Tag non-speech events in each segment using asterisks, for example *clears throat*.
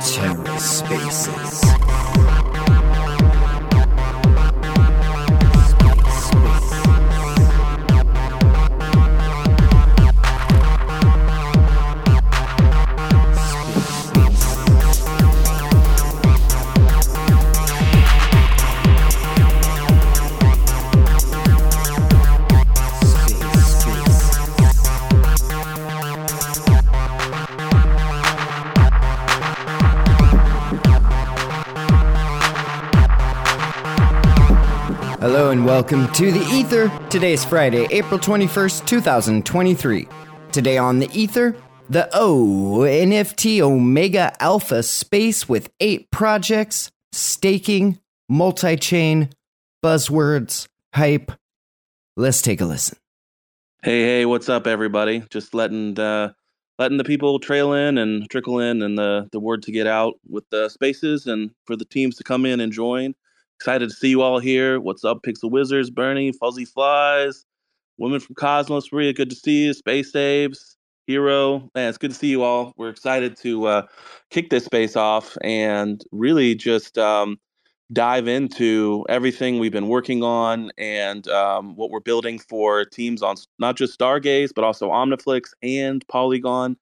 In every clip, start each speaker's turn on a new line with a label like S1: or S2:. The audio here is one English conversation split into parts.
S1: TerraSpaces. Hello welcome to the Ether. Today is Friday, April 21st, 2023. Today on the Ether, the O NFT Omega Alpha space with eight projects, staking, multi chain, buzzwords, hype. Let's take a listen.
S2: Hey, hey, what's up, everybody? Just letting uh, letting the people trail in and trickle in, and the the word to get out with the spaces, and for the teams to come in and join. Excited to see you all here. What's up, Pixel Wizards, Bernie, Fuzzy Flies, Women from Cosmos, Maria, good to see you. Space Apes, Hero, man, it's good to see you all. We're excited to uh, kick this space off and really just um, dive into everything we've been working on and um, what we're building for teams on not just Stargaze but also Omniflix and Polygon.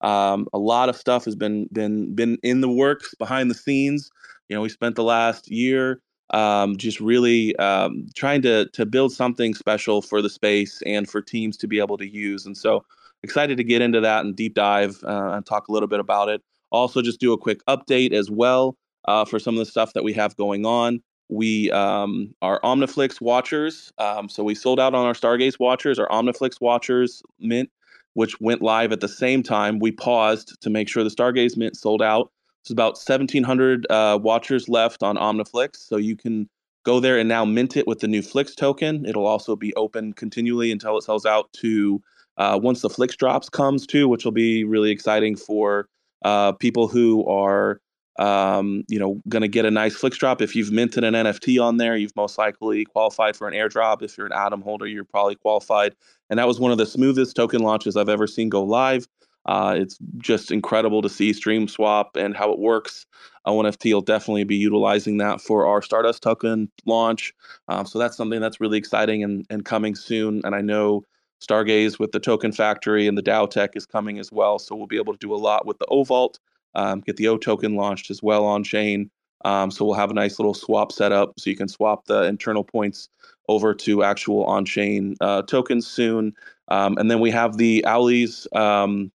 S2: Um, a lot of stuff has been been been in the works behind the scenes. You know, we spent the last year um, just really um, trying to to build something special for the space and for teams to be able to use. And so excited to get into that and deep dive uh, and talk a little bit about it. Also, just do a quick update as well uh, for some of the stuff that we have going on. We um, are Omniflix watchers, um, so we sold out on our Stargaze watchers. Our Omniflix watchers mint, which went live at the same time. We paused to make sure the Stargaze mint sold out. There's about 1,700 uh, watchers left on Omniflix, so you can go there and now mint it with the new Flix token. It'll also be open continually until it sells out to uh, once the Flix drops comes too, which will be really exciting for uh, people who are um, you know going to get a nice Flix drop. If you've minted an NFT on there, you've most likely qualified for an airdrop. If you're an Atom holder, you're probably qualified. And that was one of the smoothest token launches I've ever seen go live. Uh, it's just incredible to see Stream Swap and how it works. ONFT will definitely be utilizing that for our Stardust token launch. Um, so that's something that's really exciting and, and coming soon. And I know Stargaze with the Token Factory and the DAO Tech is coming as well. So we'll be able to do a lot with the O Vault, um, get the O token launched as well on chain. Um, so we'll have a nice little swap setup so you can swap the internal points over to actual on chain uh, tokens soon. Um, and then we have the Owlies um,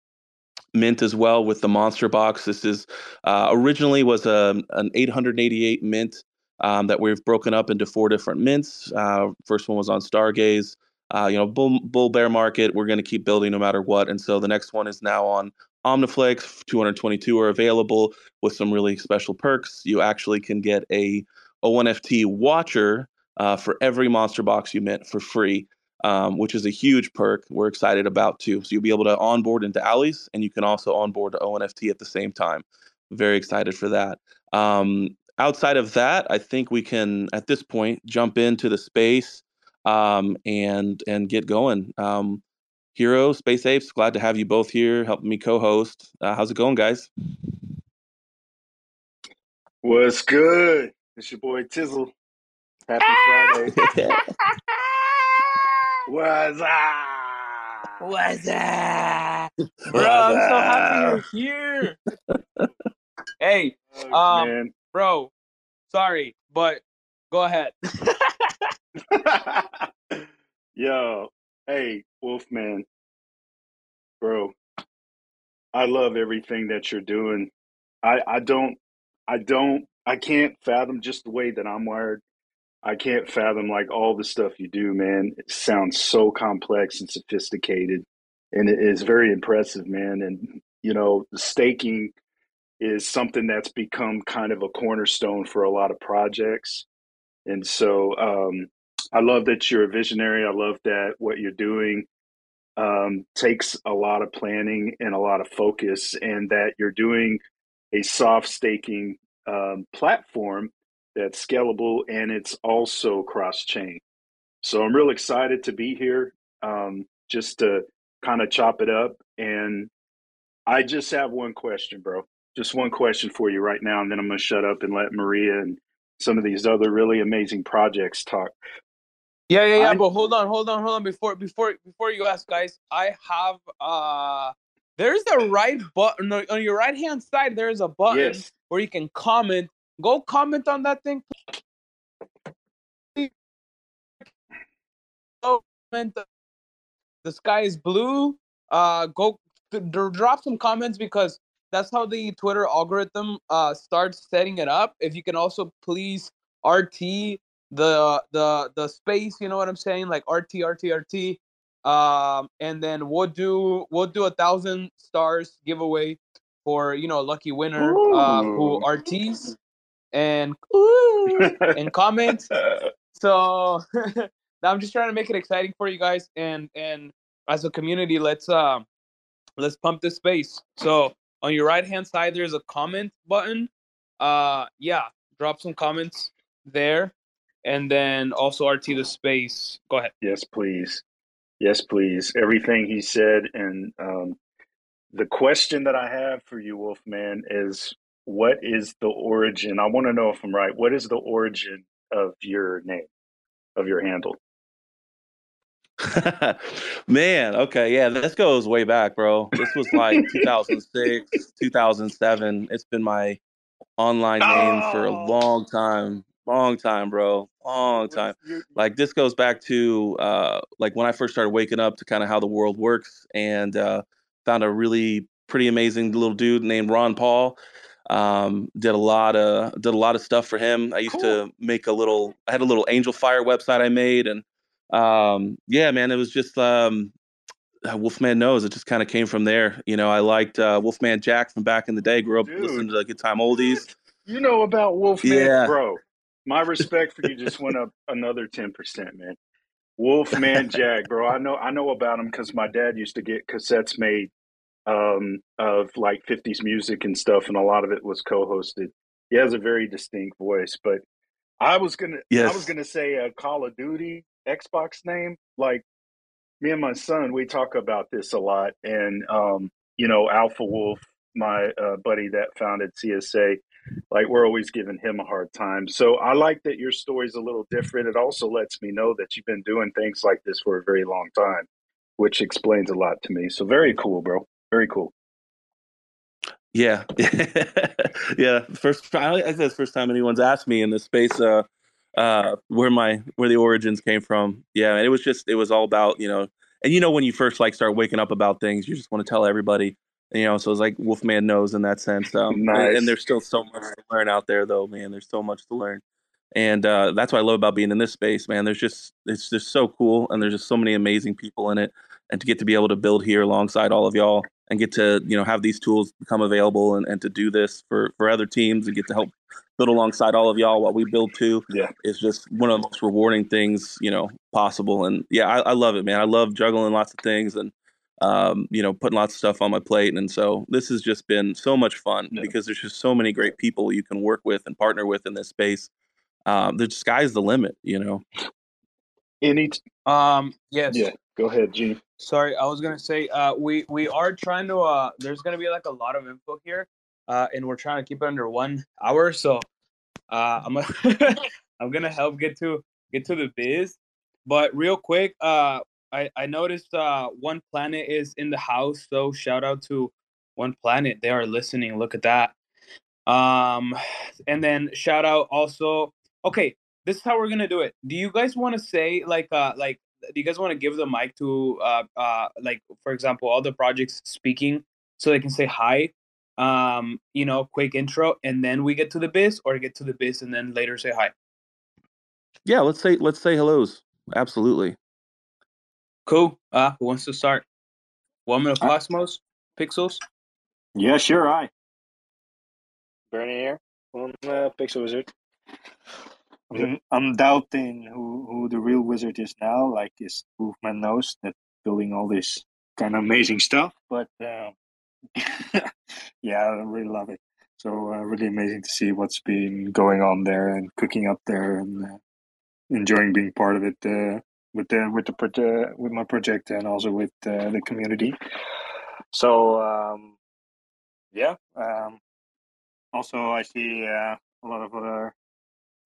S2: mint as well with the monster box. This is uh, originally was a an 888 mint um, that we've broken up into four different mints. Uh, first one was on Stargaze. Uh, you know, bull, bull bear market. We're going to keep building no matter what. And so the next one is now on Omniflix. 222 are available with some really special perks. You actually can get a ONFT watcher uh, for every monster box you mint for free um, which is a huge perk we're excited about too. So you'll be able to onboard into Owlies and you can also onboard to ONFT at the same time. Very excited for that. Um, outside of that, I think we can at this point jump into the space um, and and get going. Um, Hero, Space Apes, glad to have you both here helping me co-host. Uh, how's it going, guys?
S3: What's good? It's your boy Tizzle. Happy *laughs* Friday. *laughs* What's up?
S4: What's up? Bro, I'm so happy you're here. hey,
S3: Oh,
S4: um,
S3: man.
S4: bro, sorry, but go ahead. *laughs*
S3: Yo, hey, Wolfman, bro. I love everything that you're doing. I I don't I don't I can't fathom just the way that I'm wired. I can't fathom like all the stuff you do, man. It sounds so complex and sophisticated, and it is very impressive, man. And you know, staking is something that's become kind of a cornerstone for a lot of projects. And so um, I love that you're a visionary. I love that what you're doing um, takes a lot of planning and a lot of focus, and that you're doing a soft staking um, platform that's scalable and it's also cross chain. So I'm real excited to be here. um, just to kind of chop it up. And I just have one question, bro. Just one question for you right now, and then I'm going to shut up and let Maria and some of these other really amazing projects talk.
S4: Yeah, yeah, yeah.
S3: I-
S4: but hold on, hold on, hold on. Before, before, before you ask, guys, I have uh, there's a right button on your right hand side. There's a button
S3: Yes.
S4: where you can comment. Go comment on that thing. The sky is blue. Uh, go th- dr- drop some comments because that's how the Twitter algorithm uh starts setting it up. If you can also please RT the the the space, you know what I'm saying? Like RT RT RT. Um, and then we'll do we'll do a thousand stars giveaway for you know a lucky winner uh, who RTs and and comments. *laughs* So *laughs* I'm just trying to make it exciting for you guys, and and as a community, let's um let's pump this space. So on your right hand side, there's a comment button. Uh, yeah, drop some comments there, and then also RT the space. Go ahead.
S3: Yes, please. Yes, please. Everything he said. And um, the question that I have for you, Wolfman, is what is the origin? I want to know if I'm right. What is the origin of your name, of your handle? *laughs*
S2: Man, okay, yeah, this goes way back, bro. This was like 2006, 2007. It's been my online name for a
S3: Oh.
S2: long time, long time, bro, long time. Like this goes back to uh, like when I first started waking up to kind of how the world works, and uh, found a really pretty amazing little dude named Ron Paul. Um, did a lot of did a lot of stuff for him. I used to make a little. I had a little Angel Fire website I made, and um, yeah, man, it was just um, uh, Wolfman knows. It just kind of came from there. You know, I liked uh, Wolfman Jack from back in the day. Grew up
S3: Dude.
S2: listening to the Good Time Oldies.
S3: You know about Wolfman,
S2: Yeah.
S3: bro. My *laughs* respect for you just went up another ten percent, man. Wolfman Jack, bro. I know I know about him because my dad used to get cassettes made um, of like '50s music and stuff, and a lot of it was co-hosted. He has a very distinct voice, but I was gonna I was gonna say a Call of Duty Xbox name. Like me and my son, we talk about this a lot, and um, you know, Alpha Wolf, my uh, buddy that founded CSA, like we're always giving him a hard time. So I like that your story's a little different. It also lets me know that you've been doing things like this for a very long time, which explains a lot to me. So very cool, bro. Very cool.
S2: Yeah, *laughs* yeah. First, I I think that's the first time anyone's asked me in this space uh, uh, where my where the origins came from. Yeah, and it was just it was all about you know, and you know when you first like start waking up about things, you just want to tell everybody. You know, so it's like Wolfman knows in that sense. *laughs* Um,
S3: Nice.
S2: And there's still so much to learn out there, though, man. There's so much to learn, and uh, that's what I love about being in this space, man. There's just it's just so cool, and there's just so many amazing people in it, and to get to be able to build here alongside all of y'all and get to you know have these tools become available and, and to do this for for other teams and get to help build alongside all of y'all while we build too
S3: Yeah.
S2: is just one of the most rewarding things you know possible and yeah I, I love it man i love juggling lots of things and um, you know putting lots of stuff on my plate and so this has just been so much fun
S3: Yeah.
S2: because there's just so many great people you can work with and partner with in this space um, the sky's the limit you know
S3: Any? T-
S4: Um, yes.
S3: yeah. Go ahead, Gene.
S4: Sorry, I was gonna say uh, we we are trying to. Uh, there's gonna be like a lot of info here, uh, and we're trying to keep it under one hour. So uh, I'm gonna *laughs* I'm gonna help get to get to the biz. But real quick, uh, I I noticed uh, One Planet is in the house. So shout out to One Planet. They are listening. Look at that. Um, and then shout out also. Okay, this is how we're gonna do it. Do you guys want to say like uh like do you guys want to give the mic to uh uh like for example all the projects speaking so they can say hi um you know quick intro and then we get to the biz or get to the biz and then later say hi
S2: yeah let's say let's say hellos absolutely
S4: cool uh who wants to start woman of cosmos pixels
S5: Yeah, sure. I.
S6: Bernie here on uh, Pixel Wizard.
S5: I'm, I'm doubting who, who the real wizard is now. Like, is Wolfman knows that building all this kind of amazing stuff. But um, *laughs* yeah, I really love it. So uh, really amazing to see what's been going on there and cooking up there and uh, enjoying being part of it. Uh, with the with the with my project and also with uh, the community. So um, yeah, um, also I see uh, a lot of other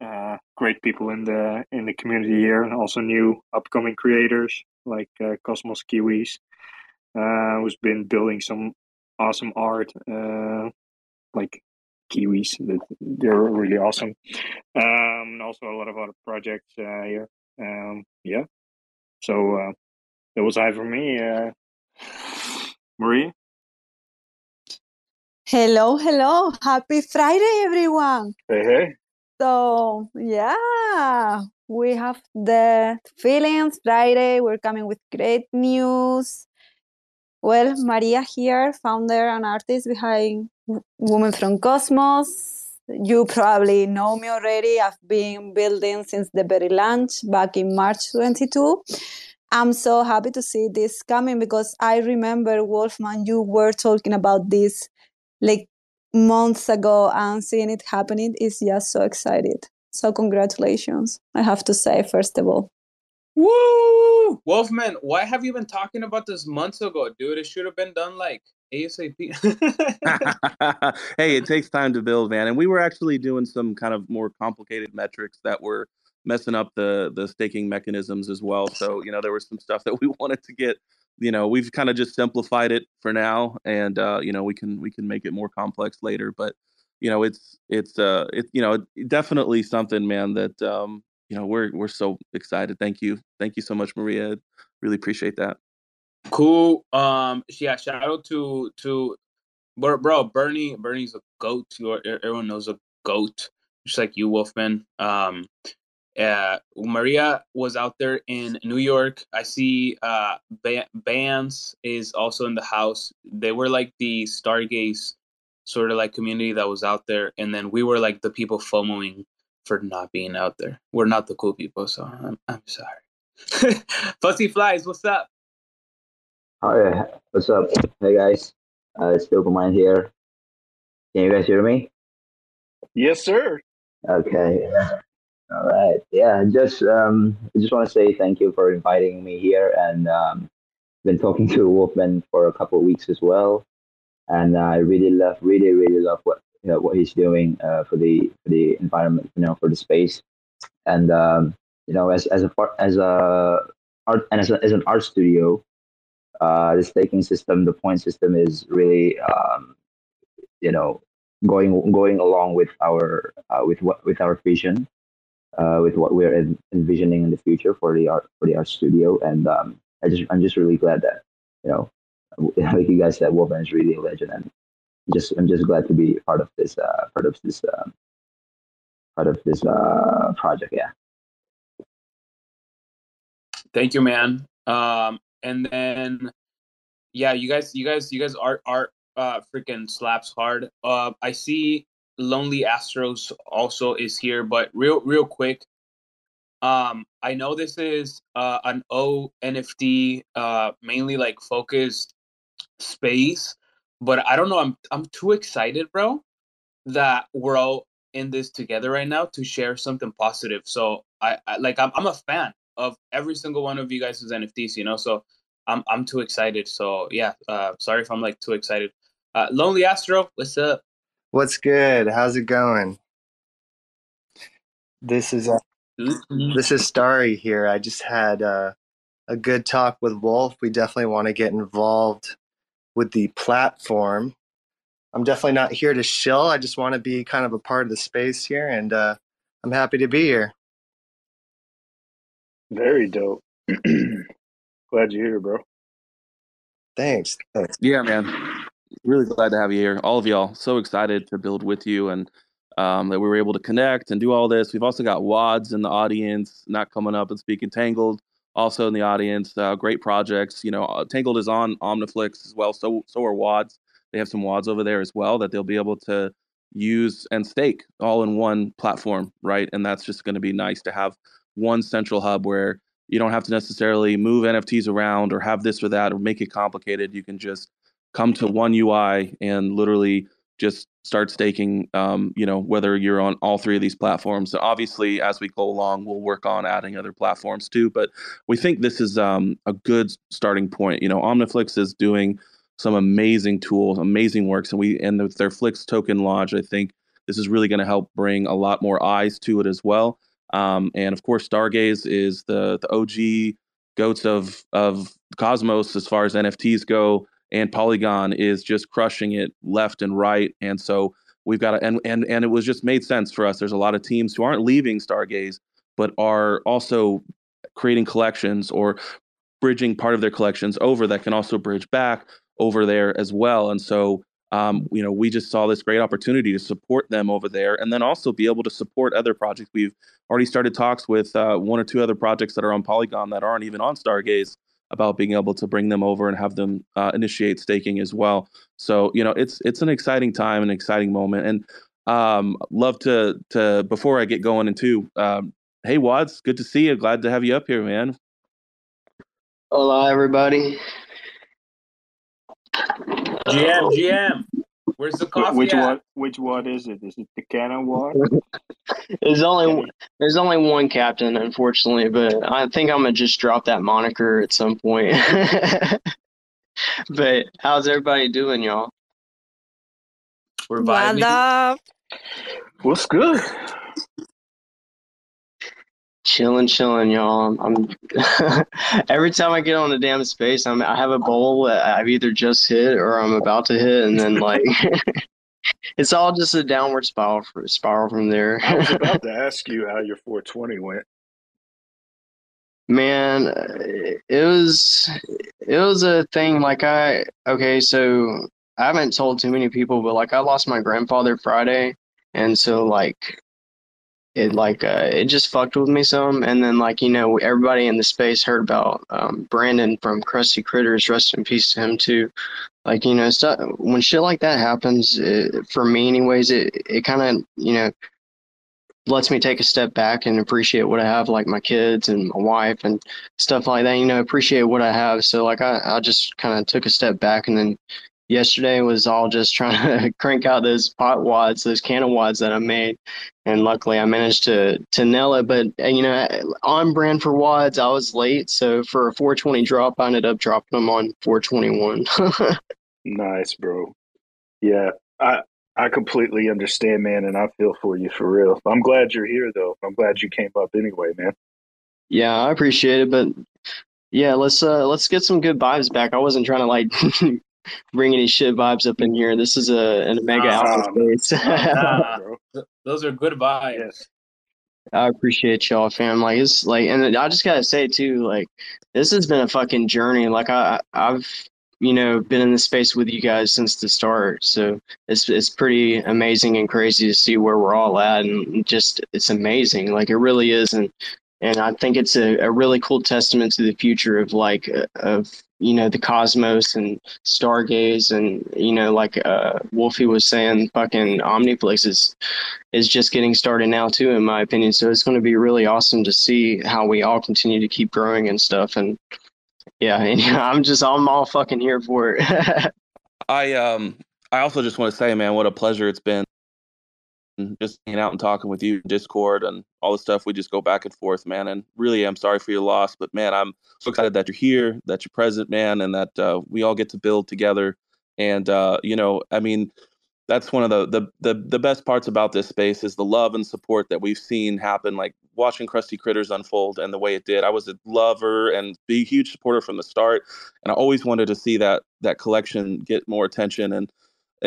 S5: uh, great people in the in the community here, and also new upcoming creators like uh, Cosmos Kiwis, uh, who's been building some awesome art, uh, like Kiwis. They're really awesome. Um, and also a lot of other projects uh, here. Um, yeah. So uh, that was I for me. Uh, Marie.
S7: Hello, hello. Happy Friday, everyone.
S5: Hey, hey.
S7: So, yeah, we have the feelings Friday. We're coming with great news. Well, Maria here, founder and artist behind Women from Cosmos. You probably know me already. I've been building since the very launch back in March 22. I'm so happy to see this coming because I remember Wolfman, you were talking about this like months ago and seeing it happening is just so excited. So congratulations, I have to say first of all.
S4: Woo! Wolfman, why have you been talking about this months ago, dude? It should have been done like ASAP. *laughs* *laughs*
S2: hey, it takes time to build, man. And we were actually doing some kind of more complicated metrics that were messing up the the staking mechanisms as well. So, you know, there was some stuff that we *laughs* wanted to get you know we've kind of just simplified it for now and uh you know we can we can make it more complex later but you know it's it's uh it you know definitely something man that um you know we're we're so excited. Thank you. Thank you so much maria. Really appreciate that.
S4: Cool um yeah shout out to to bro bernie bernie's a goat. You're, everyone knows a goat just like you wolfman. Um uh, Maria was out there in New York. I see uh, ba- Bands is also in the house. They were like the Stargaze sort of like community that was out there, and then we were like the people FOMOing for not being out there. We're not the cool people, so I'm, I'm sorry. *laughs* Fuzzy Flies, what's up?
S8: Hi, what's up? Hey guys, uh, it's Dopamine here. Can you guys hear me?
S3: Yes, sir.
S8: Okay. All right. Yeah. Just um, I just want to say thank you for inviting me here, and um, been talking to Wolfman for a couple of weeks as well, and I really love, really, really love what you know what he's doing uh, for the for the environment, you know, for the space, and um, you know, as as a as a art and as, a, as an art studio, uh, the staking system, the point system is really um, you know going going along with our uh, with what with our vision uh, with what we're envisioning in the future for the art for the art studio. And um, I just I'm just really glad that you know, *laughs* like you guys said, Wolfman is really a legend, and just I'm just glad to be part of this uh, part of this uh, part of this uh, project. Yeah.
S4: Thank you, man. Um, and then yeah, you guys, you guys, you guys art art uh freaking slaps hard. Uh, I see Lonely Astros also is here, but real real quick, um, I know this is uh, an O NFT uh, mainly like focused space, but I don't know. I'm I'm too excited, bro, that we're all in this together right now to share something positive. So I, I like I'm I'm a fan of every single one of you guys' NFTs, you know. So I'm I'm too excited. So yeah, uh, sorry if I'm like too excited. Uh, Lonely Astro, what's up?
S9: What's good? How's it going? This is uh, this is Starry here. I just had uh, a good talk with Wolf. We definitely want to get involved with the platform. I'm definitely not here to shill. I just want to be kind of a part of the space here, and uh, I'm happy to be here.
S3: Very dope. *clears throat* Glad you're here, bro.
S9: Thanks. Thanks.
S2: Yeah, man really glad to have you here, all of y'all. So excited to build with you and um, that we were able to connect and do all this. We've also got Wadz in the audience, not coming up and speaking. Tangled also in the audience. Uh, great projects. You know, uh, Tangled is on Omniflix as well. So so are Wadz. They have some Wadz over there as well that they'll be able to use and stake all in one platform, right? And that's just going to be nice to have one central hub where you don't have to necessarily move NFTs around or have this or that or make it complicated. You can just come to one UI and literally just start staking. Um, you know, whether you're on all three of these platforms. So obviously, as we go along, we'll work on adding other platforms too. But we think this is um, a good starting point. You know, Omniflix is doing some amazing tools, amazing works, and we and with their Flix token launch, I think this is really going to help bring a lot more eyes to it as well. Um, and of course, Stargaze is the the OG goats of of Cosmos as far as NFTs go, and Polygon is just crushing it left and right. And so we've got to, and and and it was just made sense for us. There's a lot of teams who aren't leaving Stargaze, but are also creating collections or bridging part of their collections over that can also bridge back over there as well. And so um, you know, we just saw this great opportunity to support them over there, and then also be able to support other projects. We've already started talks with uh, one or two other projects that are on Polygon that aren't even on Stargaze about being able to bring them over and have them uh, initiate staking as well. So you know, it's it's an exciting time, an exciting moment, and um, love to to before I get going into um, hey Wadz, good to see you. Glad to have you up here, man.
S10: Hola, everybody.
S4: GM, GM. Where's the coffee?
S5: Which
S4: at?
S5: one? Which one is it? Is it the cannon one? *laughs*
S10: There's only there's only one captain, unfortunately, but I think I'm gonna just drop that moniker at some point. *laughs* but how's everybody doing, y'all?
S4: We're
S7: What
S4: vibing.
S7: up?
S5: What's good?
S10: Chilling, chilling, y'all. I'm, I'm *laughs* every time I get on the damn space, I'm I have a bowl that I've either just hit or I'm about to hit, and then like *laughs* it's all just a downward spiral spiral from there.
S3: I was about to *laughs* ask you how your 420 went.
S10: Man, it was it was a thing like I okay, so I haven't told too many people, but like I lost my grandfather Friday, and so like it like uh, it just fucked with me some, and then like you know everybody in the space heard about um, Brandon from Krusty Critters, rest in peace to him too. Like you know stuff when shit like that happens, it, for me anyways, it it kind of you know lets me take a step back and appreciate what I have, like my kids and my wife and stuff like that. You know, appreciate what I have. So like I, I just kind of took a step back, and then yesterday was all just trying to *laughs* crank out those pot wads, those cannon wads that I made, and luckily I managed to to nail it. But uh, you know, on brand for wads, I was late, so for a 420 drop, I ended up dropping them on 421. *laughs*
S3: Nice, bro. Yeah, I I completely understand, man, and I feel for you for real. I'm glad you're here, though. I'm glad you came up anyway, man.
S10: Yeah, I appreciate it, but yeah, let's uh let's get some good vibes back. I wasn't trying to like *laughs* bring any shit vibes up in here. This is a an mega
S3: Nah,
S10: alpha space.
S4: Nah, *laughs* ah. those are good vibes.
S3: Yes.
S10: I appreciate y'all, fam. Like it's like, and I just gotta say too, like this has been a fucking journey. Like I, I've, you know, been in the space with you guys since the start. So it's it's pretty amazing and crazy to see where we're all at, and just it's amazing. Like it really is, and and I think it's a, a really cool testament to the future of like uh, of you know the cosmos and stargaze and you know like uh wolfie was saying fucking omniflix is is just getting started now too in my opinion. So it's going to be really awesome to see how we all continue to keep growing and stuff. And yeah *laughs* and i'm just i'm all fucking here for it. *laughs*
S2: I um I also just want to say, man, what a pleasure it's been just hanging out and talking with you, Discord, and all the stuff. We just go back and forth, man. And really, I'm sorry for your loss, but man, I'm so excited that you're here, that you're present, man, and that uh, we all get to build together. And uh, you know, I mean, that's one of the, the the the best parts about this space is the love and support that we've seen happen. Like watching Krusty Critters unfold and the way it did. I was a lover and be a huge supporter from the start, and I always wanted to see that that collection get more attention and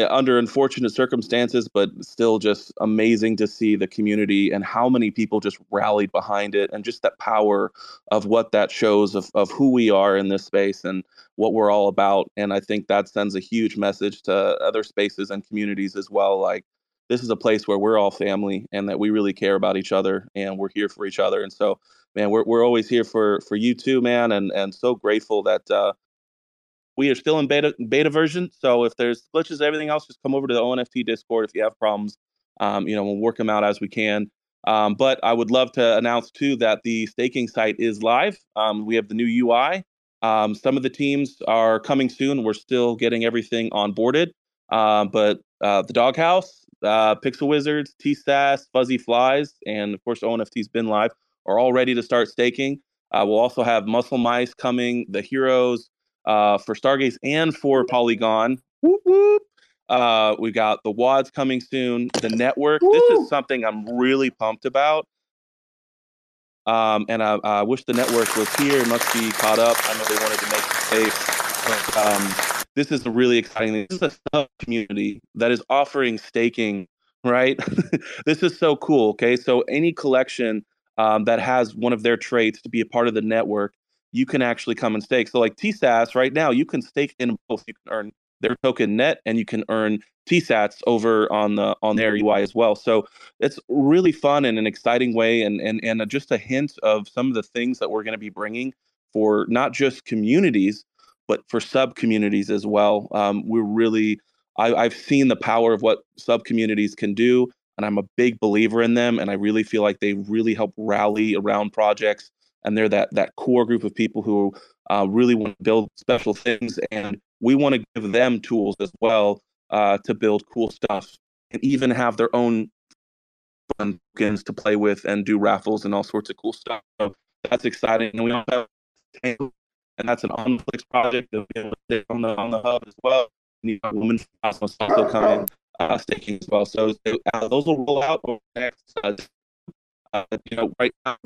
S2: under unfortunate circumstances, but still just amazing to see the community and how many people just rallied behind it and just that power of what that shows of, of who we are in this space and what we're all about. And I think that sends a huge message to other spaces and communities as well. Like, this is a place where we're all family and that we really care about each other and we're here for each other. And so, man, we're, we're always here for, for you too, man. And, and so grateful that, uh, we are still in beta beta version. So if there's glitches everything else, just come over to the ONFT Discord if you have problems. Um, you know, we'll work them out as we can. Um, but I would love to announce too that the staking site is live. Um, we have the new UI. Um, some of the teams are coming soon. We're still getting everything onboarded. Uh, but uh, the Doghouse, uh, Pixel Wizards, TSAS, Fuzzy Flies, and of course ONFT's been live are all ready to start staking. Uh, we'll also have Muscle Mice coming, the Heroes uh, for Stargaze and for Polygon. Whoop, whoop. Uh, we got the Wadz coming soon. The network. Woo! This is something I'm really pumped about. Um, and I, I, wish the network was here. It must be caught up. I know they wanted to make it safe. But, um, this is a really exciting. This is a sub community that is offering staking, right? *laughs* this is so cool. Okay. So any collection um, that has one of their traits to be a part of the network, you can actually come and stake. So like TSAS right now, you can stake in both. You can earn their token net and you can earn TSATs over on the on their UI as well. So it's really fun and an exciting way and and and just a hint of some of the things that we're going to be bringing for not just communities but for sub communities as well. Um, we're really I, I've seen the power of what sub communities can do and I'm a big believer in them and I really feel like they really help rally around projects and they're that that core group of people who uh, really want to build special things and we want to give them tools as well uh, to build cool stuff and even have their own tokens to play with and do raffles and all sorts of cool stuff. So that's exciting. And we also have and that's an OnFlix project on the on the hub as well. And Women Cosmos also coming uh, staking as well. So uh, those will roll out over the next. Uh, uh, you know, right now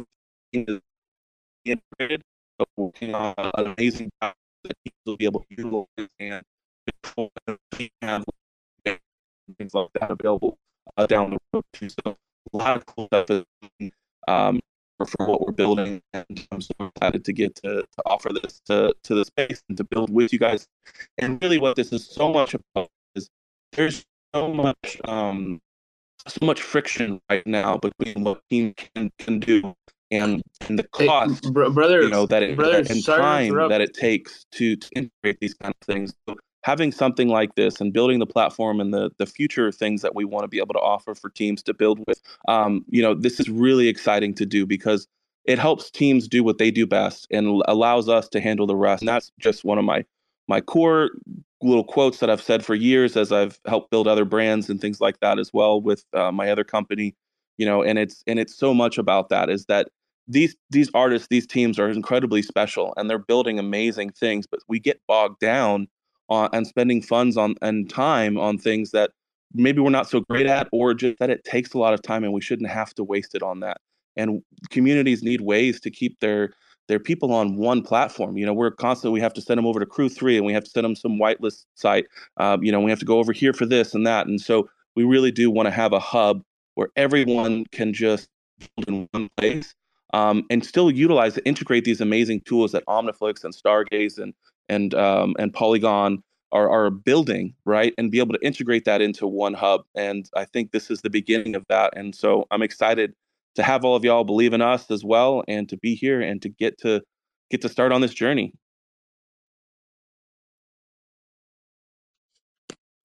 S2: integrated, but working on an amazing job that people will be able to utilize and have things like that available uh, down the road too. So a lot of cool stuff um, for, what we're building, and I'm so excited to get to, to offer this to, to the space and to build with you guys. And really, what this is so much about is there's so much um, so much friction right now between what team can can do and, and the cost, brother, you know, that it brother, and time that it takes to, to integrate these kind of things. So having something like this and building the platform and the the future things that we want to be able to offer for teams to build with, um, you know, this is really exciting to do because it helps teams do what they do best and allows us to handle the rest. And that's just one of my my core little quotes that I've said for years as I've helped build other brands and things like that as well with uh, my other company you know and it's and it's so much about that is that these these artists, these teams are incredibly special and they're building amazing things, but we get bogged down on and spending funds on and time on things that maybe we're not so great at or just that it takes a lot of time and we shouldn't have to waste it on that. And communities need ways to keep their their people on one platform. You know, we're constantly we have to send them over to Crew Three, and we have to send them some whitelist site. Um, you know, we have to go over here for this and that, and so we really do want to have a hub where everyone can just build in one place um, and still utilize and integrate these amazing tools that Omniflix and Stargaze and and um, and Polygon are, are building, right? And be able to integrate that into one hub. And I think this is the beginning of that. And so I'm excited to have all of y'all believe in us as well, and to be here and to get to get to start on this journey.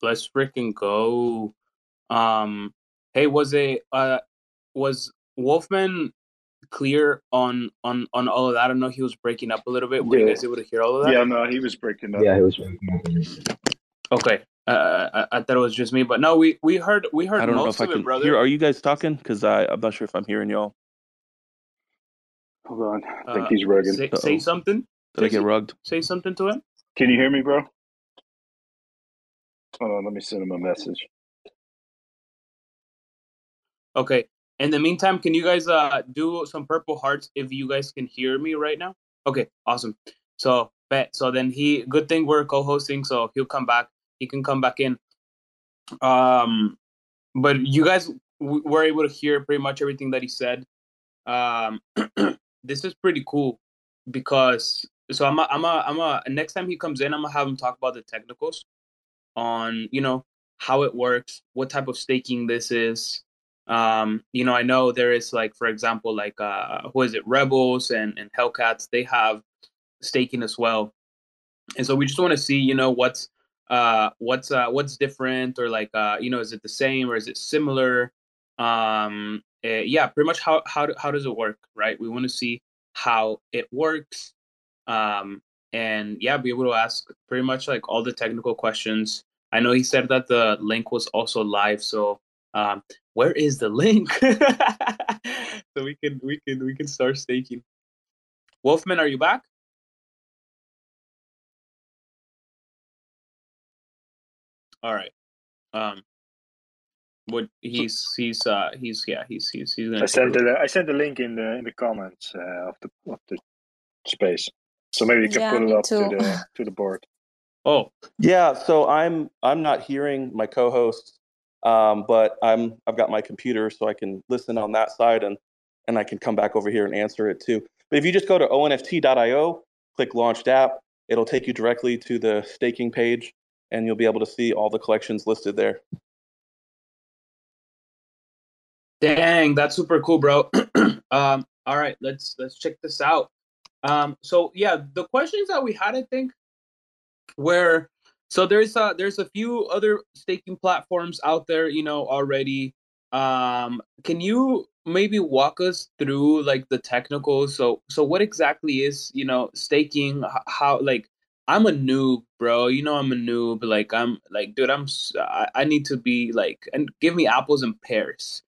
S4: Let's freaking go. Um, hey, was a uh, was Wolfman clear on on on all of that? I don't know. He was breaking up a little bit. Were yeah. you guys able to hear all of that?
S3: Yeah, no, he was breaking up.
S8: Yeah, he was breaking up.
S4: Okay. Uh, I, I, thought it was just me, but no, we we heard we heard I don't know if I can it, brother.
S2: Hear, are you guys talking? Because I I'm not sure if I'm hearing y'all.
S3: Hold on, I think uh, he's rugging.
S4: Say, say, something.
S2: Did I get rugged?
S4: Say something to him.
S3: Can you hear me, bro? Hold on, let me send him a message.
S4: Okay, in the meantime, can you guys uh do some purple hearts if you guys can hear me right now? Okay, awesome. So bet. So then he good thing we're co-hosting, so he'll come back. He can come back in. Um, but you guys w- were able to hear pretty much everything that he said. Um, *clears throat* this is pretty cool because so I'm a, I'm a, I'm a next time he comes in, I'm gonna have him talk about the technicals on you know how it works, what type of staking this is, um, you know, I know there is like, for example, like uh, who is it, Rebels and and Hellcats. They have staking as well, and so we just want to see, you know, what's uh what's uh what's different or like uh you know is it the same or is it similar um uh, yeah pretty much how how how does it work right we want to see how it works um and yeah be able to ask pretty much like all the technical questions I know he said that the link was also live. So um, where is the link? *laughs* so we can we can we can start staking. Wolfman, are you back? All right. Um, what he's he's uh he's yeah he's he's he's gonna
S5: I sent the I sent the link in the in the comments uh, of the of the space, so maybe you can
S7: Yeah,
S5: put it
S7: me
S5: up to the to the board.
S4: Oh,
S2: Yeah, so I'm I'm not hearing my co-hosts, um, but I'm I've got my computer so I can listen on that side and and I can come back over here and answer it too. But if you just go to onft.io, click launched app, it'll take you directly to the staking page, and you'll be able to see all the collections listed there.
S4: Dang, that's super cool, bro. *clears throat* um, all right, let's let's check this out. Um, so yeah, the questions that we had, I think, were so there's a there's a few other staking platforms out there, you know, already. Um, can you maybe walk us through like the technicals? So so what exactly is you know staking? How like I'm a noob, bro. You know I'm a noob. Like I'm like, dude, I'm I need to be like and give me apples and pears.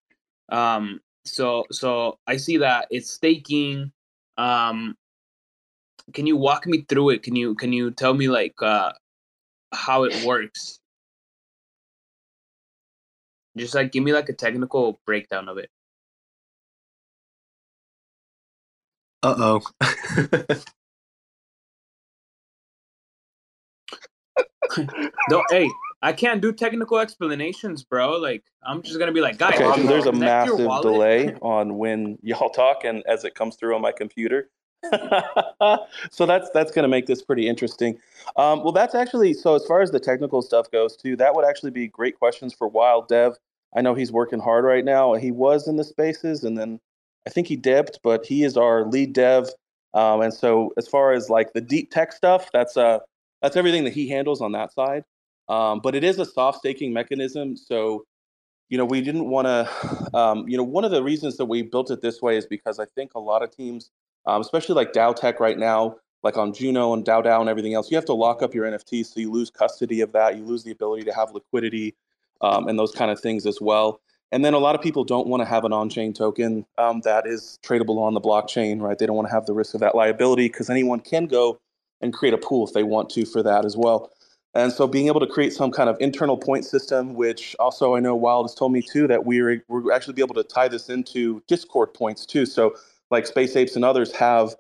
S4: Um, so so I see that it's staking. Um, can you walk me through it? Can you can you tell me like uh how it works? Just like give me like a technical breakdown of it.
S9: Uh oh.
S4: No, hey, I can't do technical explanations, bro. Like I'm just gonna be like, guys,
S2: Okay, so there's a massive delay *laughs* on when y'all talk and as it comes through on my computer. *laughs* so that's that's going to make this pretty interesting. Um, well, that's actually so as far as the technical stuff goes too. That would actually be great questions for Wild Dev. I know he's working hard right now. He was in the spaces, and then I think he dipped, but he is our lead dev. Um, and so as far as like the deep tech stuff, that's uh that's everything that he handles on that side. Um, but it is a soft staking mechanism, so you know, we didn't want to, *sighs* um, you know, one of the reasons that we built it this way is because I think a lot of teams, um, especially like DAO Tech right now, like on Juno and DAO DAO and everything else, you have to lock up your NFTs, so you lose custody of that, you lose the ability to have liquidity, um, and those kind of things as well. And then a lot of people don't want to have an on-chain token um, that is tradable on the blockchain, right? They don't want to have the risk of that liability because anyone can go and create a pool if they want to for that as well. And so being able to create some kind of internal point system, which also I know Wild has told me too, that we're we're actually be able to tie this into Discord points too. So like Space Apes and others have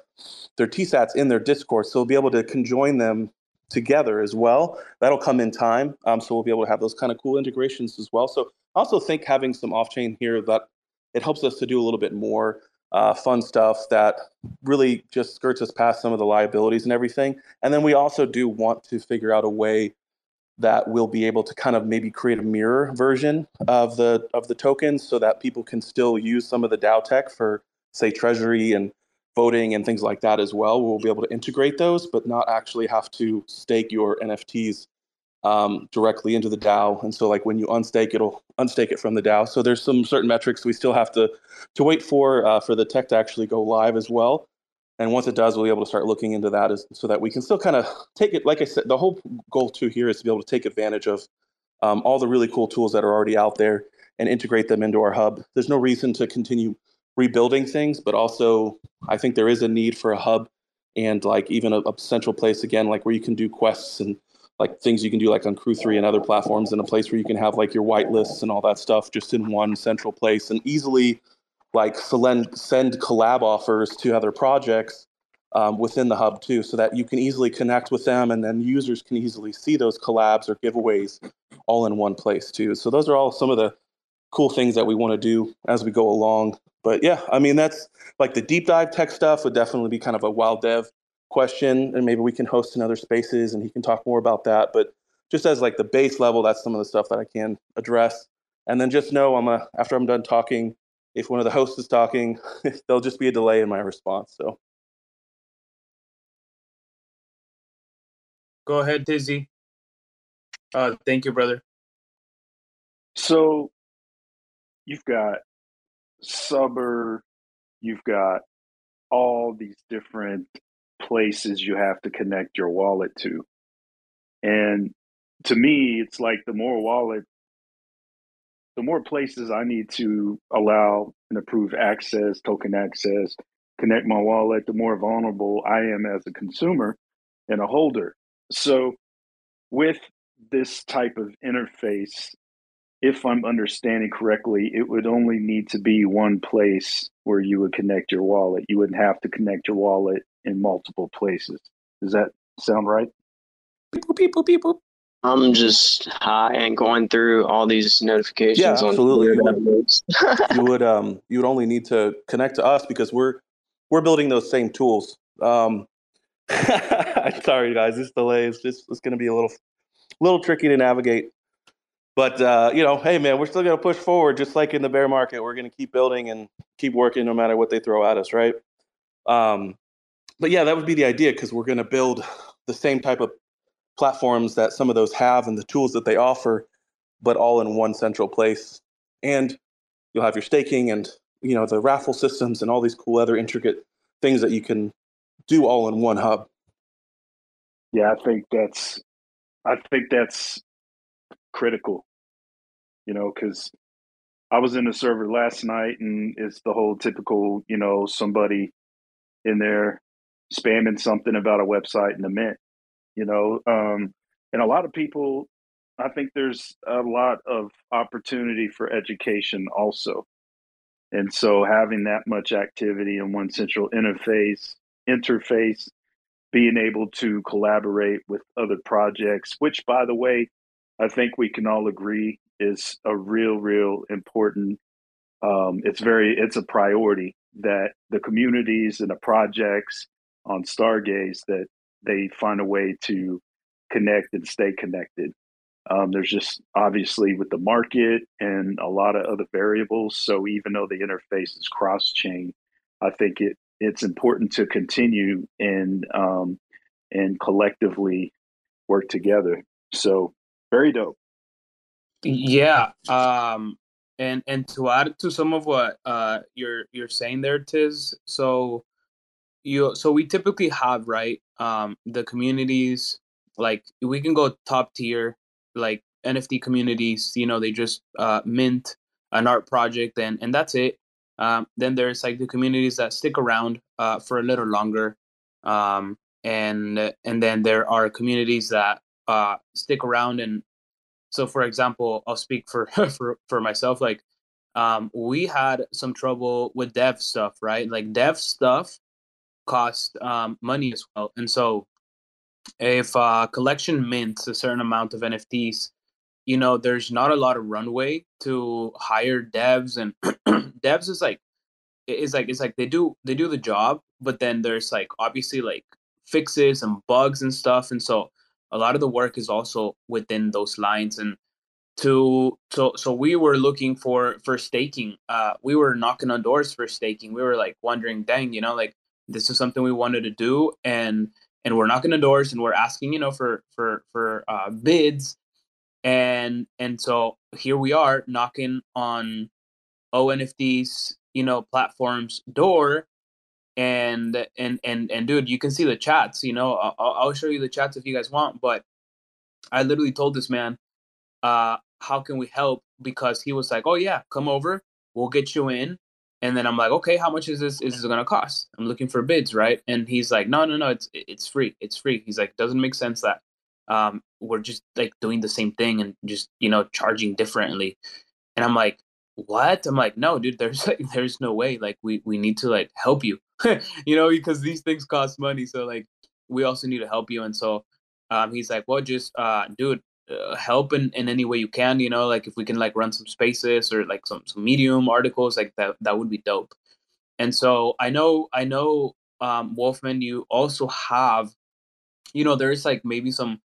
S2: their TSATs in their Discord, so we'll be able to conjoin them together as well. That'll come in time. Um, so we'll be able to have those kind of cool integrations as well. So I also think having some off-chain here that it helps us to do a little bit more uh, fun stuff that really just skirts us past some of the liabilities and everything. And then we also do want to figure out a way that we'll be able to kind of maybe create a mirror version of the of the tokens so that people can still use some of the DAO tech for say treasury and voting and things like that as well. We'll be able to integrate those, but not actually have to stake your NFTs um, directly into the DAO. And so, like when you unstake, it'll unstake it from the DAO. So there's some certain metrics we still have to to wait for uh, for the tech to actually go live as well. And once it does, we'll be able to start looking into that as, so that we can still kind of take it. Like I said, the whole goal too here is to be able to take advantage of um, all the really cool tools that are already out there and integrate them into our hub. There's no reason to continue rebuilding things, but also I think there is a need for a hub and like even a, a central place again, like where you can do quests and like things you can do like on Crew Three and other platforms, and a place where you can have like your whitelists and all that stuff just in one central place and easily like send send collab offers to other projects um, within the hub too, so that you can easily connect with them, and then users can easily see those collabs or giveaways all in one place too. So those are all some of the cool things that we want to do as we go along. But yeah, I mean that's like the deep dive tech stuff would definitely be kind of a wild dev question, and maybe we can host in other spaces and he can talk more about that. But just as like the base level, that's some of the stuff that I can address. And then just know I'm a after I'm done talking, if one of the hosts is talking, *laughs* there'll just be a delay in my response. So
S4: Go ahead, Tizzy. Uh, thank you, brother.
S3: So you've got Subber, you've got all these different places you have to connect your wallet to. And to me, it's like the more wallet, the more places I need to allow and approve access, token access, connect my wallet, the more vulnerable I am as a consumer and a holder. So, with this type of interface, if I'm understanding correctly, it would only need to be one place where you would connect your wallet. You wouldn't have to connect your wallet in multiple places. Does that sound right?
S4: People, people, people.
S10: I'm just high and going through all these notifications.
S2: Yeah, absolutely. You would, *laughs* you would um you would only need to connect to us because we're we're building those same tools. Um, *laughs* sorry guys, this delay is just it's going to be a little little tricky to navigate. But uh, you know, hey man, we're still going to push forward, just like in the bear market. We're going to keep building and keep working, no matter what they throw at us, right? Um, but yeah, that would be the idea because we're going to build the same type of platforms that some of those have and the tools that they offer, but all in one central place. And you'll have your staking and you know the raffle systems and all these cool other intricate things that you can do all in one hub.
S3: Yeah, I think that's I think that's critical. You know, because I was in the server last night and it's the whole typical, you know, somebody in there spamming something about a website in the mint, you know. Um, and a lot of people, I think there's a lot of opportunity for education also. And so having that much activity in one central interface, interface, being able to collaborate with other projects, which by the way, I think we can all agree is a real, real important. Um, it's very, it's a priority that the communities and the projects on Stargaze that they find a way to connect and stay connected. Um, there's just obviously with the market and a lot of other variables. So even though the interface is cross chain, I think it it's important to continue and um, and collectively work together. So very dope.
S4: Yeah. Um, and and to add to some of what uh, you're you're saying there, Tiz. So you so we typically have right um, the communities like we can go top tier like NFT communities, you know, they just uh, mint an art project and and that's it. Um, then there's like the communities that stick around uh, for a little longer, um, and and then there are communities that uh, stick around. And so, for example, I'll speak for *laughs* for for myself. Like, um, we had some trouble with dev stuff, right? Like dev stuff cost um, money as well, and so if a collection mints a certain amount of NFTs, you know, there's not a lot of runway to hire devs and *clears throat* devs is like it's like it's like they do they do the job, but then there's like obviously like fixes and bugs and stuff. And so a lot of the work is also within those lines. And to so so we were looking for for staking uh we were knocking on doors for staking. We were like wondering dang you know like this is something we wanted to do and and we're knocking on doors and we're asking you know for for for uh, bids. And and so here we are knocking on ONFTs you know platforms door and and and and dude you can see the chats you know I'll, I'll show you the chats if you guys want but I literally told this man uh how can we help because he was like oh yeah come over we'll get you in and then I'm like, okay, how much is this is this gonna cost? I'm looking for bids, right? And he's like, no, no, no, it's it's free, it's free. He's like, doesn't make sense that um, we're just like doing the same thing and just you know charging differently. And I'm like, what? I'm like, no, dude, there's *laughs* like there's no way. Like we we need to like help you, *laughs* you know, because these things cost money. So like we also need to help you. And so um, he's like, well, just uh, dude, uh, help in, in any way you can you know like if we can like run some spaces or like some, some medium articles like that that would be dope and so i know i know um wolfman you also have you know there's like maybe some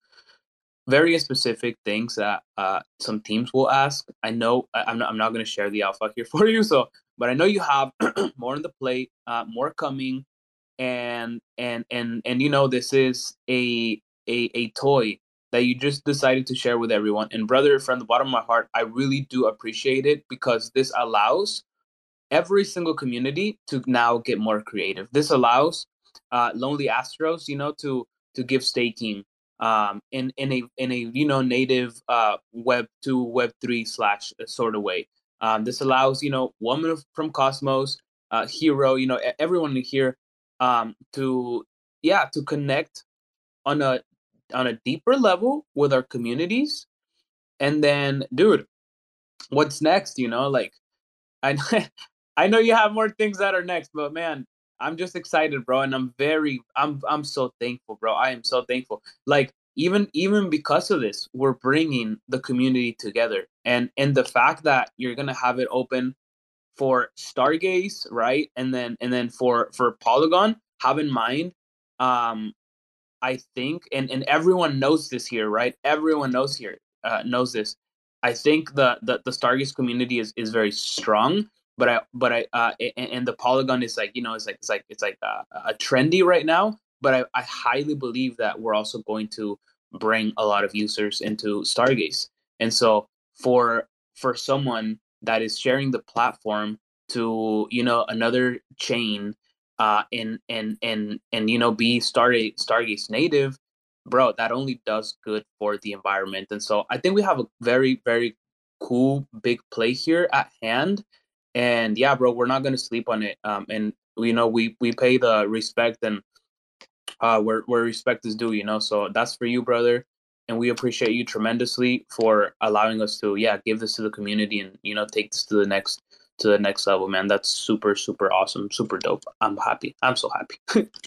S4: very specific things that uh some teams will ask i know I, i'm not, I'm not going to share the alpha here *laughs* for you so but i know you have *clears throat* more on the plate uh more coming and and and and you know this is a a, a toy that you just decided to share with everyone. And brother, from the bottom of my heart, I really do appreciate it because this allows every single community to now get more creative. This allows uh, Lonely Astros, you know, to to give staking. um, in in a in a you know native uh, Web two Web three slash sort of way. Um, this allows you know woman from Cosmos, uh, Hero, you know everyone here um, to yeah to connect on a on a deeper level with our communities, and then dude, what's next? You know like I *laughs* I know you have more things that are next, but man, I'm just excited, bro, and I'm very I'm I'm so thankful, bro. I am so thankful. Like even even because of this, we're bringing the community together, and and the fact that you're gonna have it open for Stargaze, right, and then and then for for Polygon, have in mind, um, I think, and and everyone knows this here, right? Everyone knows here uh, knows this. I think the the the Stargaze community is is very strong but I but I uh and, and, the Polygon is like you know it's like it's like it's like uh, a trendy right now. But I, I highly believe that we're also going to bring a lot of users into Stargaze, and so for for someone that is sharing the platform to you know another chain uh and and and and you know be Stargaze native bro that only does good for the environment. And so i think we have a very very cool big play here at hand. And yeah bro we're not going to sleep on it. Um and you know we we pay the respect and uh where where respect is due you know? So that's for you brother and we appreciate you tremendously for allowing us to yeah give this to the community and you know take this to the next to the next level man. That's super super awesome super dope. I'm happy. I'm so happy. *laughs*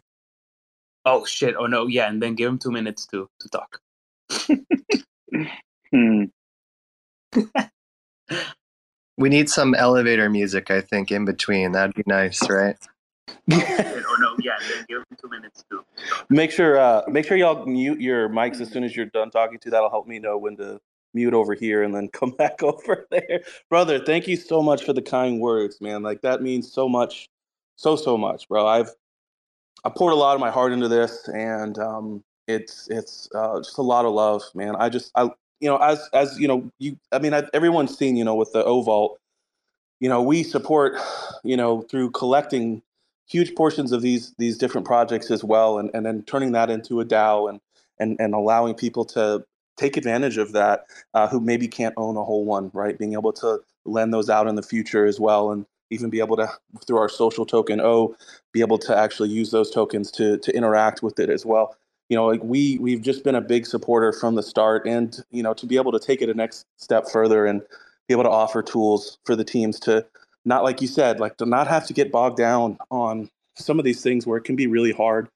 S4: Oh shit. Oh no. Yeah and then give him two minutes to to talk. *laughs*
S9: Hmm. *laughs* We need some elevator music, I think, in between. That'd be nice, right? *laughs*
S2: oh no, yeah, give them two minutes too. Make sure, uh, make sure y'all mute your mics as soon as you're done talking to. That'll help me know when to mute over here and then *laughs* come back over there, brother. Thank you so much for the kind words, man. Like that means so much, so so much, bro. I've I poured a lot of my heart into this, and um, it's it's uh, just a lot of love, man. I just I you know, as as you know, you I mean, I've, everyone's seen, you know, with the O Vault, you know, we support, you know, through collecting huge portions of these these different projects as well, and and then turning that into a DAO and and and allowing people to take advantage of that uh, who maybe can't own a whole one, right? Being able to lend those out in the future as well, and even be able to through our social token O, be able to actually use those tokens to to interact with it as well you know, like we we've just been a big supporter from the start, and you know, to be able to take it a next step further and be able to offer tools for the teams to not like you said, like to not have to get bogged down on some of these things where it can be really hard,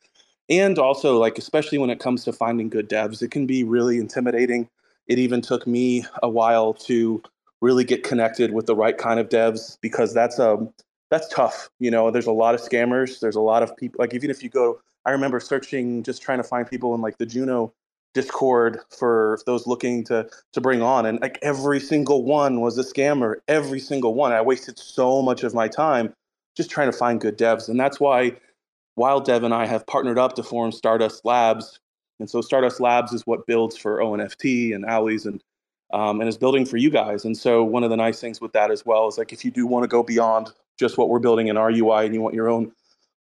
S2: and also like especially when it comes to finding good devs, it can be really intimidating. It even took me a while to really get connected with the right kind of devs because that's um that's tough. You know, there's a lot of scammers. There's a lot of people. Like even if you go I remember searching, just trying to find people in like the Juno Discord for those looking to to bring on, and like every single one was a scammer. Every single one. I wasted so much of my time just trying to find good devs, and that's why Wild Dev and I have partnered up to form Stardust Labs. And so Stardust Labs is what builds for ONFT and Owlies and um, and is building for you guys. And so one of the nice things with that as well is like if you do want to go beyond just what we're building in our UI and you want your own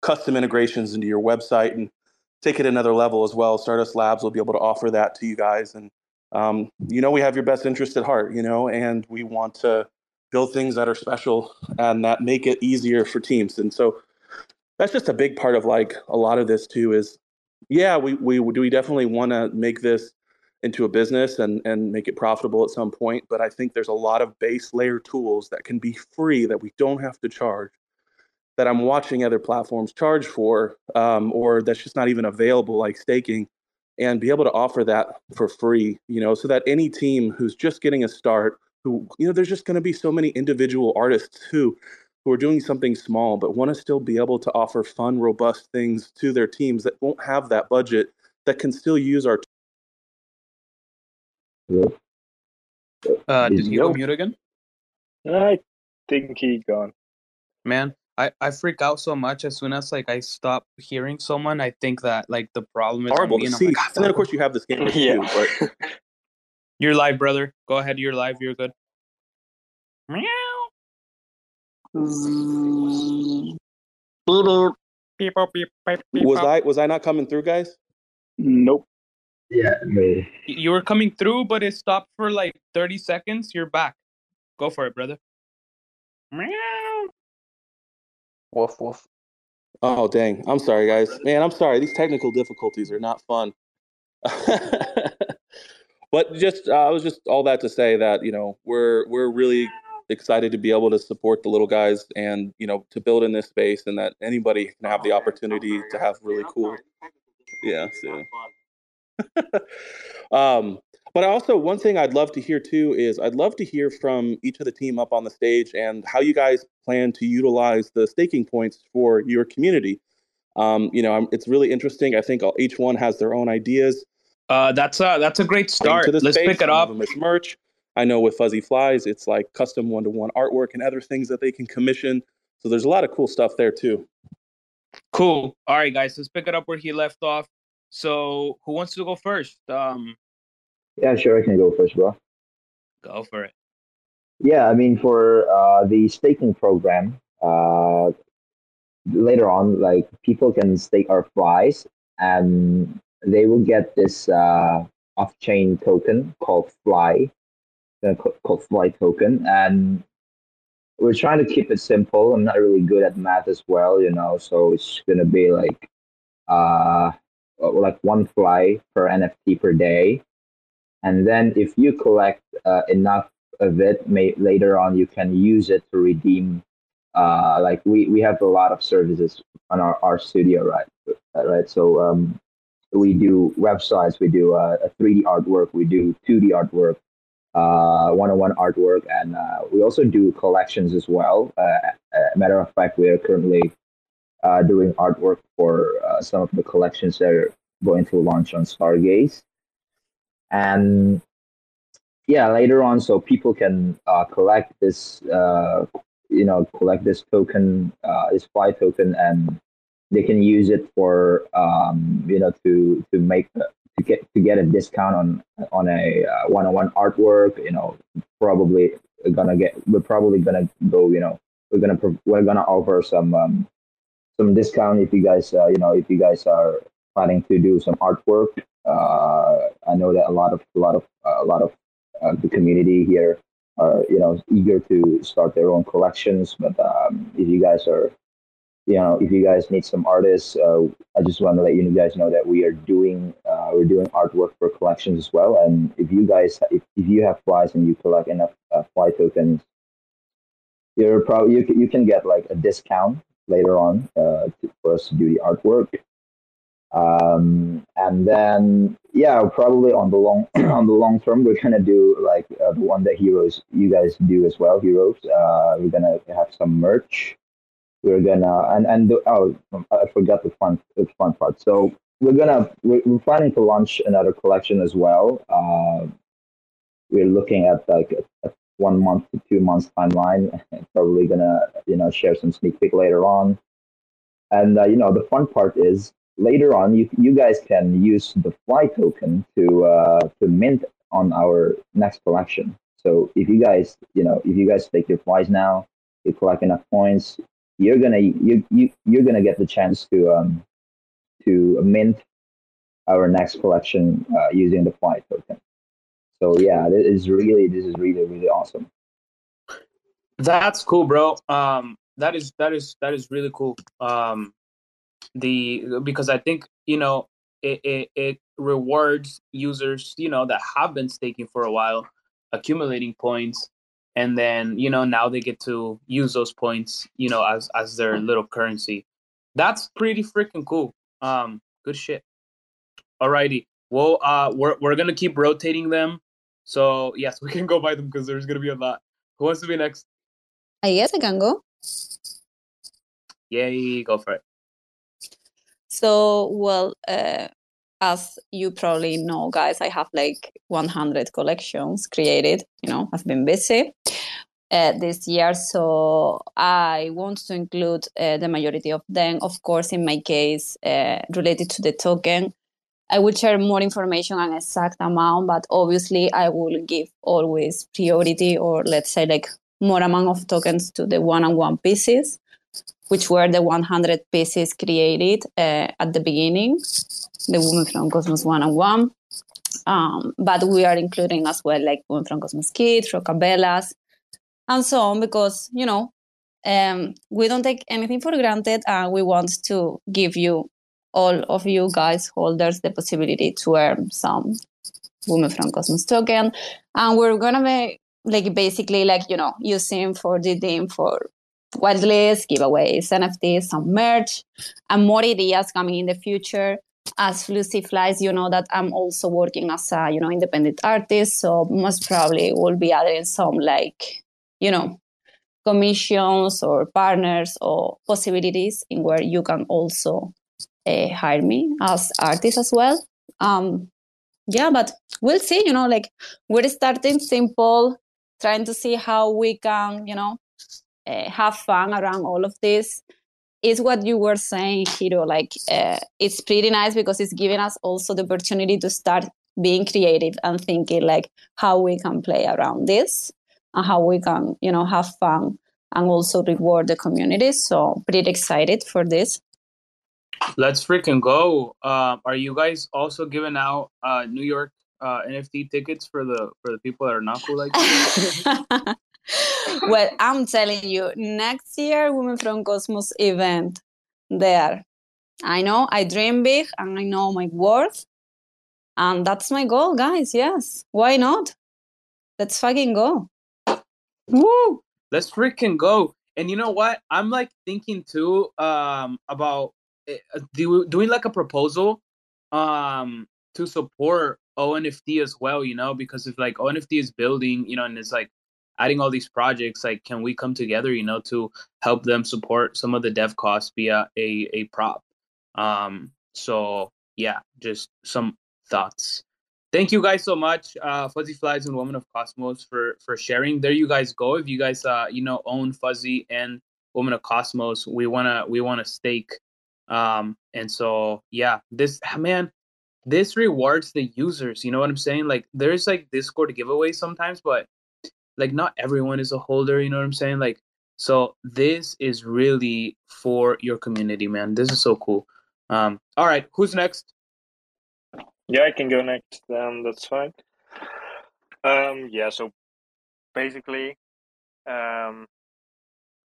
S2: custom integrations into your website and take it another level as well. Stardust Labs will be able to offer that to you guys. And, um, you know, we have your best interest at heart, you know, and we want to build things that are special and that make it easier for teams. And so that's just a big part of like a lot of this too is, yeah, we, we, do we definitely want to make this into a business and, and make it profitable at some point. But I think there's a lot of base layer tools that can be free that we don't have to charge that I'm watching other platforms charge for, um, or that's just not even available, like staking, and be able to offer that for free, you know, so that any team who's just getting a start, who, you know, there's just going to be so many individual artists who, who are doing something small, but want to still be able to offer fun, robust things to their teams that won't have that budget that can still use our.
S4: Uh, did you go mute again?
S6: I think he gone.
S4: Man, I, I freak out so much as soon as like I stop hearing someone. I think that like the problem is
S2: horrible to see. Like, ah, and then of course you have this game *laughs* yeah. too. But...
S4: you're live, brother. Go ahead. You're live. You're good. Meow.
S2: Was I was I not coming through, guys?
S3: Nope.
S8: Yeah, maybe.
S4: You were coming through, but it stopped for like 30 seconds. You're back. Go for it, brother. Meow.
S6: Woof woof.
S2: Oh dang! I'm sorry, guys. Man, I'm sorry. These technical difficulties are not fun. *laughs* but just uh, I was just all that to say that you know we're we're really excited to be able to support the little guys and you know to build in this space and that anybody can have the opportunity to have really cool. Yeah. So. *laughs* um, but I also one thing I'd love to hear too is I'd love to hear from each of the team up on the stage and how you guys plan to utilize the staking points for your community. Um, you know, it's really interesting. I think each one has their own ideas.
S4: Uh, that's a that's a great start. Let's
S2: space.
S4: pick it up.
S2: It's merch. I know with Fuzzy Flies, it's like custom one to one artwork and other things that they can commission. So there's a lot of cool stuff there too.
S4: Cool. All right, guys, let's pick it up where he left off. So, who wants to go first? Um,
S8: yeah, sure, I can go first, bro.
S4: Go for it.
S8: Yeah, I mean, for uh, the staking program, uh, later on, like people can stake our flies, and they will get this uh, off-chain token called Fly, uh, called Fly token, and we're trying to keep it simple. I'm not really good at math as well, you know, so it's gonna be like, uh, like one fly per NFT per day, and then if you collect uh, enough of it, may, later on you can use it to redeem. Uh, like we, we have a lot of services on our, our studio, right? Right. So um, we do websites, we do uh, a 3D artwork, we do 2D artwork, uh, one-on-one artwork, and uh, we also do collections as well. Uh, matter of fact, we are currently uh, doing artwork for uh, some of the collections that are going to launch on Stargaze and yeah later on so people can uh, collect this uh, you know collect this token uh, this fly token and they can use it for um, you know to to make to get to get a discount on on a uh, one-on-one artwork you know probably gonna get we're probably gonna go you know we're gonna we're gonna offer some um, some discount if you guys uh, you know if you guys are planning to do some artwork uh, I know that a lot of a lot of uh, a lot of uh, the community here are you know eager to start their own collections. But um, if you guys are you know if you guys need some artists, uh, I just want to let you guys know that we are doing uh, we're doing artwork for collections as well. And if you guys if, if you have flies and you collect enough uh, fly tokens, you're probably you, you can get like a discount later on to, for us to do the artwork. Um, and then yeah, probably on the long *clears throat* on the long term, we're gonna do like uh, the one that heroes you guys do as well. Heroes, uh, we're gonna have some merch. We're gonna and and the, oh, I forgot the fun the fun part. So we're gonna we're, we're planning to launch another collection as well. Uh, we're looking at like a, a one month to two months timeline. *laughs* Probably gonna you know share some sneak peek later on. And uh, you know the fun part is later on, you you guys can use the fly token to uh, to mint on our next collection. So if you guys, you know, if you guys take your flies now, you collect enough points, you're gonna you you you're gonna get the chance to um to mint our next collection uh, using the fly token. So yeah, this is really this is really really awesome.
S4: That's cool, bro. Um, that is that is that is really cool. Um, the because I think you know it, it, it rewards users you know that have been staking for a while, accumulating points, and then you know now they get to use those points you know as as their little currency. That's pretty freaking cool. Um, good shit. Alrighty. Well, uh, we're we're gonna keep rotating them. So yes, *laughs* we can go by them because there's gonna be a lot. Who wants to be next?
S7: I guess I can go.
S4: Yay, go for it.
S7: So, well, uh, as you probably know, guys, I have like 100 collections created. You know, I've been busy uh, this year, so I want to include uh, the majority of them. Of course, in my case, uh, related to the token, I will share more information and exact amount, but obviously, I will give always priority, or let's say like more amount of tokens to the one-on-one pieces which were the 100 pieces created uh, at the beginning, the Women from Cosmos 1 and 1. Um, but we are including as well like Women from Cosmos Kids, Rocabellas, and so on because you know um, we don't take anything for granted and we want to give you all of you guys holders the possibility to earn some women from cosmos token and we're gonna be like basically like you know using for the for whitelist giveaways nfts some merch and more ideas coming in the future as Fuzzy Flies, you know that I'm also working as a you know independent artist, so most probably we'll be adding some like you know commissions or partners or possibilities in where you can also uh, hire me as artist as well. Um, yeah, but we'll see. You know, like we're starting simple, trying to see how we can, you know, uh, have fun around all of this. Is what you were saying, Hero. Like uh, it's pretty nice because it's giving us also the opportunity to start being creative and thinking like how we can play around this and how we can, you know, have fun and also reward the community. So pretty excited for this.
S4: Let's freaking go! Uh, are you guys also giving out uh, New York uh, NFT tickets for the for the people that are not cool like *laughs* *laughs* *laughs*
S7: well, I'm telling you, next year, Women from Cosmos event there. I know I dream big and I know my worth. And that's my goal, guys. Yes. Why not? Let's fucking go.
S4: Woo! Let's freaking go. And you know what? I'm like thinking too um, about eh, uh, do, doing like a proposal um, to support ONFT as well, you know, because if like ONFT is building, you know, and it's like adding all these projects, like can we come together, you know, to help them support some of the dev costs via a, a prop? Um, so yeah, just some thoughts thank you guys so much, uh, Fuzzy Flies and Woman of Cosmos, for for sharing. There you guys go. If you guys uh you know own Fuzzy and Woman of Cosmos, we wanna we wanna stake. Um, and so yeah, this man, this rewards the users. You know what I'm saying? Like there's like Discord giveaways sometimes, but like not everyone is a holder. You know what I'm saying? Like so this is really for your community, man. This is so cool. Um, all right, who's next?
S6: Yeah, I can go next. Um, that's fine. Um, yeah. So basically, um,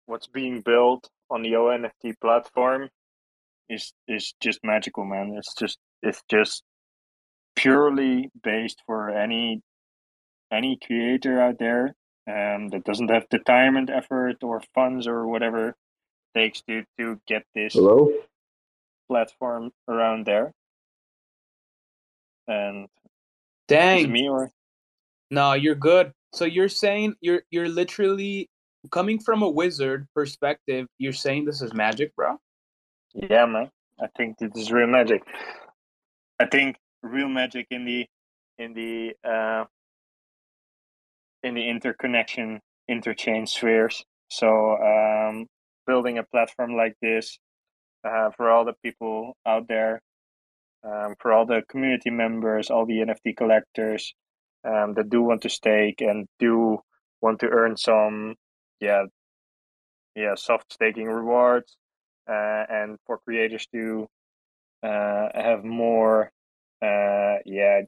S6: what's being built on the ONFT platform is is just magical, man. It's just it's just purely based for any any creator out there um, that doesn't have the time and effort or funds or whatever it takes to to get this
S8: Hello?
S6: platform around there. And
S4: Dang.
S6: me or
S4: No, you're good. So you're saying you're you're literally coming from a wizard perspective. You're saying this is magic, bro?
S6: yeah, man. I think this is real magic. I think real magic in the in the uh, in the interconnection interchange spheres. So um, building a platform like this uh, for all the people out there um, for all the community members, all the NFT collectors um, that do want to stake and do want to earn some, yeah, yeah, soft staking rewards, uh, and for creators to uh, have more, uh, yeah,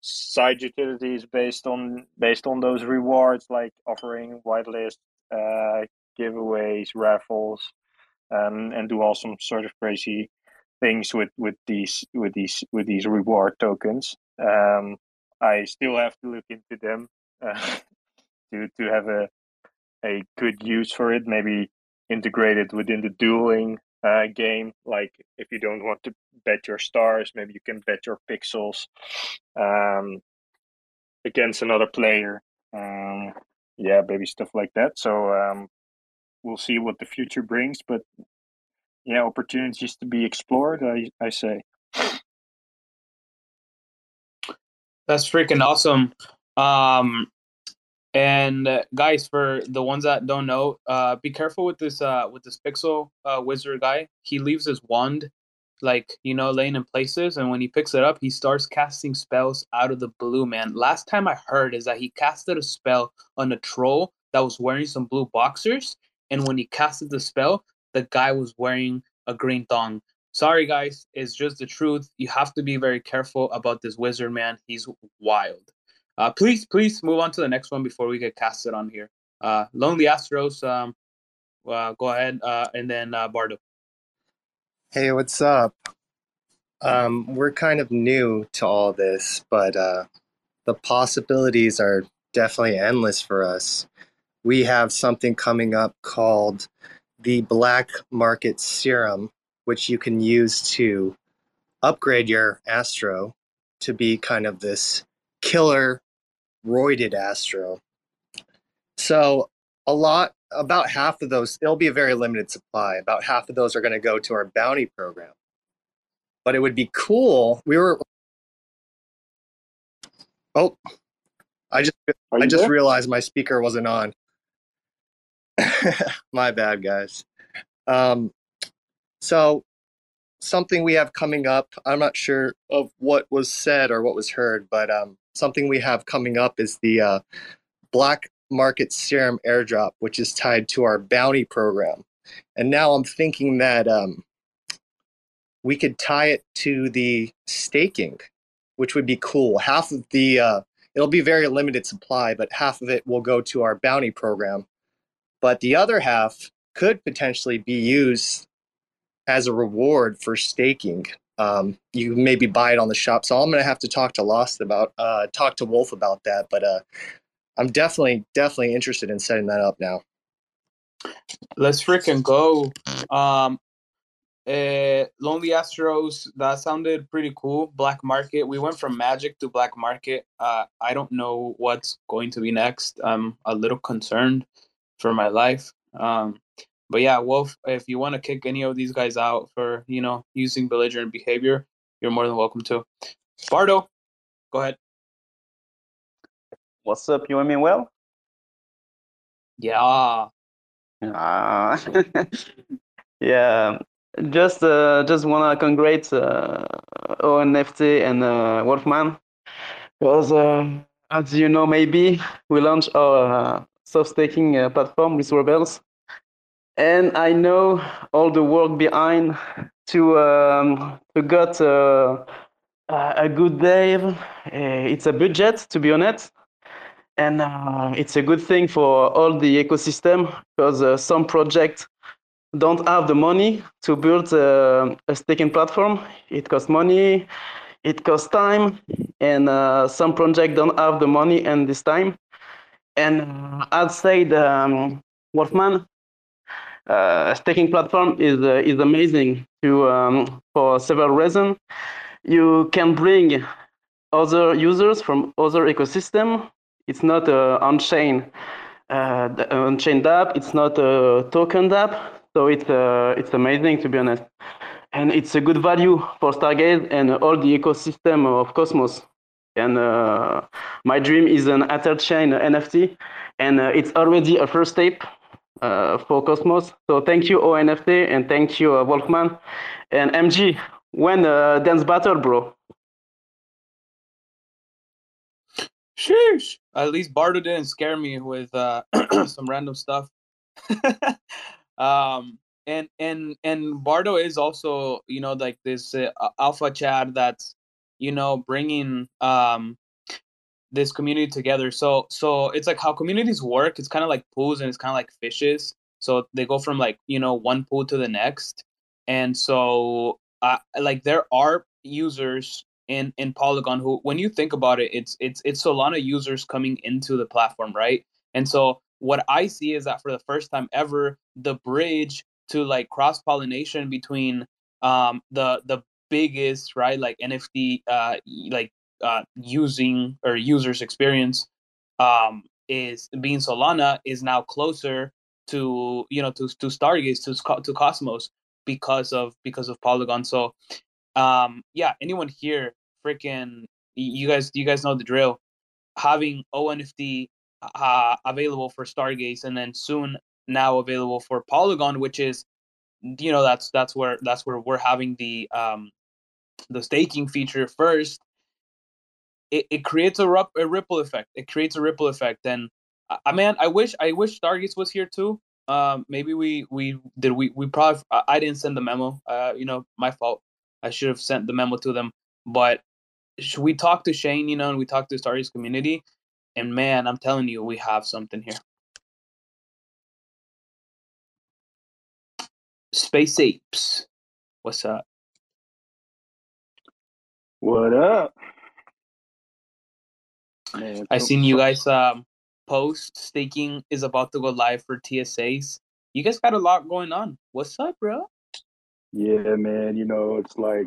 S6: side utilities based on based on those rewards, like offering whitelist uh, giveaways, raffles, um, and do all some sort of crazy things with with these with these with these reward tokens. Um, I still have to look into them *laughs* uh, to to have a a good use for it. Maybe integrated within the dueling uh, game. Like if you don't want to bet your stars, maybe you can bet your pixels um, against another player. Um, yeah, maybe stuff like that. So um, we'll see what the future brings. But yeah, opportunities to be explored. I I say.
S4: That's freaking awesome. Um, and uh, guys, for the ones that don't know, uh, be careful with this uh with this pixel uh, wizard guy. He leaves his wand like you know laying in places and when he picks it up he starts casting spells out of the blue man last time i heard is that he casted a spell on a troll that was wearing some blue boxers and when he casted the spell the guy was wearing a green thong. sorry guys, it's just the truth. You have to be very careful about this wizard man. He's wild. Uh, please, please move on to the next one before we get casted on here. Uh, Lonely Astros, um, uh, go ahead, uh, and then uh, Barto.
S9: Hey, what's up? Um, we're kind of new to all this, but uh, the possibilities are definitely endless for us. We have something coming up called the Black Market Serum, which you can use to upgrade your Astro to be kind of this killer roided Astro. So a lot, about half of those, it'll be a very limited supply. About half of those are going to go to our bounty program. But it would be cool. We were. Oh, I just I just
S3: there?
S9: realized my speaker wasn't on. *laughs* my bad, guys. Um, so something we have coming up. I'm not sure of what was said or what was heard, but um, something we have coming up is the uh, Black Market Serum airdrop, which is tied to our bounty program. And now I'm thinking that um, we could tie it to the staking, which would be cool. Half of the uh, it'll be very limited supply, but half of it will go to our bounty program. But the other half could potentially be used as a reward for staking. Um, you maybe buy it on the shop. So I'm gonna have to talk to Lost about uh, talk to Wolf about that. But uh, I'm definitely definitely interested in setting that up now.
S4: Let's freaking go. Um, uh, Lonely Astros, that sounded pretty cool. Black Market. We went from Magic to Black Market. Uh, I don't know what's going to be next. I'm a little concerned for my life. Um, but yeah, Wolf, if you want to kick any of these guys out for, you know, using belligerent behavior, you're more than welcome to. Barto, go ahead.
S11: What's up? You and me well?
S4: Yeah.
S11: Ah, *laughs* yeah. Just uh, just wanna congratulate uh, ONFT and uh, Wolfman because uh, as you know maybe we launched our uh, soft staking uh, platform with Rebels, and I know all the work behind to um, to get uh, a good dev. Uh, it's a budget to be honest and uh, it's a good thing for all the ecosystem because uh, some projects don't have the money to build uh, a staking platform. It costs money, it costs time, and uh, some projects don't have the money and this time. And I'd say the um, Wolfman staking platform is uh, is amazing to um, for several reasons. You can bring other users from other ecosystem it's not a on-chain uh, on-chain app. It's not a token app. So it's uh, it's amazing to be honest, and it's a good value for Stargaze and all the ecosystem of Cosmos. And uh, my dream is an Ether-chain NFT, and uh, it's already a first step uh, for Cosmos. So thank you ONFT and thank you uh, Wolfman and MG. When uh, dance battle, bro?
S4: Sheesh. At least Barto didn't scare me with uh, *clears throat* some random stuff. *laughs* um, and and and Barto is also, you know, like this uh, alpha chat that's, you know, bringing um this community together. So so it's like how communities work. It's kind of like pools and it's kind of like fishes. So they go from like you know one pool to the next, and so uh, like there are users in in Polygon who, when you think about it, it's it's it's Solana users coming into the platform, right? And so what I see is that for the first time ever, the bridge to like cross pollination between um the the biggest right like NFT uh like uh using or users experience um is being Solana is now closer to you know to to Stargaze to to Cosmos because of because of Polygon. So um yeah, anyone here freaking you guys you guys know the drill. Having ONFT uh, available for Stargaze and then soon now available for Polygon, which is you know that's that's where that's where we're having the um the staking feature first it, it creates a, rup- a ripple effect. It creates a ripple effect, and I, I man, I wish I wish Stargaze was here too Um, maybe we we did we we probably I, I didn't send the memo. Uh, you know, my fault. I should have sent the memo to them. But we talk to Shane? You know, and we talked to the Stargaze community. And man, I'm telling you, we have something here. Space apes. What's up?
S3: What up? Man,
S4: I seen you guys um post staking is about to go live for TSAs. You guys got a lot going on. What's up, bro?
S3: Yeah, man. You know, it's like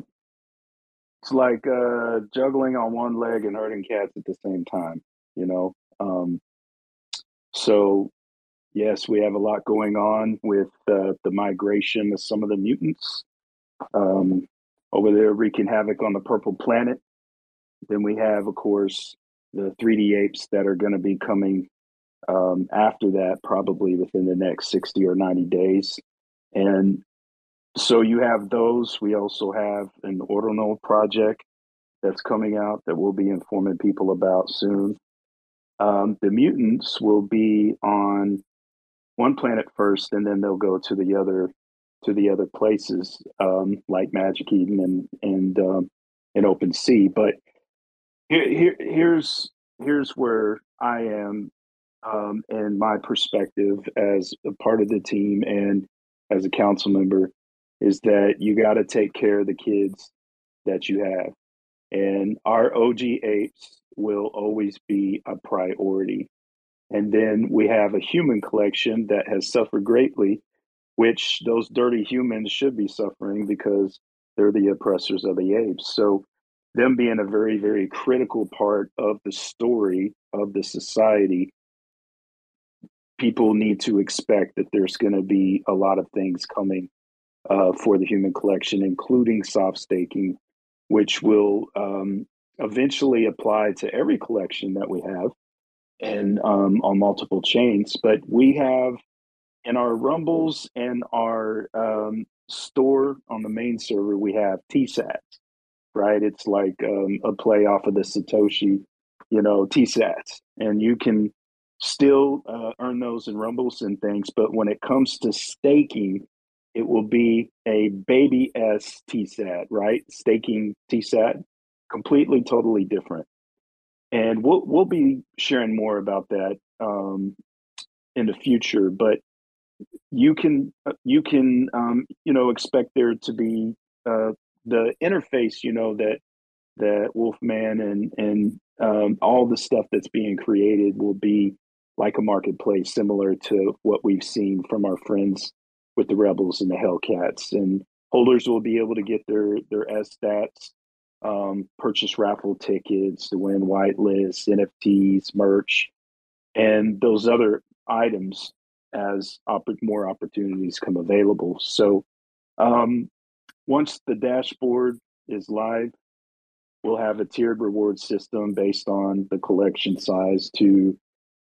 S3: it's like uh, juggling on one leg and herding cats at the same time. You know, um, so yes, we have a lot going on with uh, the migration of some of the mutants um, over there wreaking havoc on the purple planet. Then we have, of course, the 3D apes that are going to be coming um, after that, probably within the next 60 or 90 days. And so you have those. We also have an ordinal project that's coming out that we'll be informing people about soon. Um, the mutants will be on one planet first, and then they'll go to the other to the other places um, like Magic Eden and and um, and Open Sea. But here, here here's here's where I am um, and my perspective as a part of the team and as a council member is that you got to take care of the kids that you have. And our OG apes will always be a priority. And then we have a human collection that has suffered greatly, which those dirty humans should be suffering because they're the oppressors of the apes. So, them being a very, very critical part of the story of the society, people need to expect that there's going to be a lot of things coming uh, for the human collection, including soft staking, which will um, eventually apply to every collection that we have and um, on multiple chains. But we have in our rumbles and our um, store on the main server, we have TSATs, right? It's like um, a play off of the Satoshi, you know, TSATs. And you can still uh, earn those in rumbles and things. But when it comes to staking, it will be a baby S TSAT, right? Staking TSAT, completely, totally different. And we'll we'll be sharing more about that um, in the future. But you can uh, you can um, you know expect there to be uh, the interface, you know that that Wolfman and and um, all the stuff that's being created will be like a marketplace, similar to what we've seen from our friends with the Rebels and the Hellcats. And holders will be able to get their their S stats, um, purchase raffle tickets to win whitelists, NFTs, merch, and those other items as opp- more opportunities come available. So um, once the dashboard is live, we'll have a tiered reward system based on the collection size to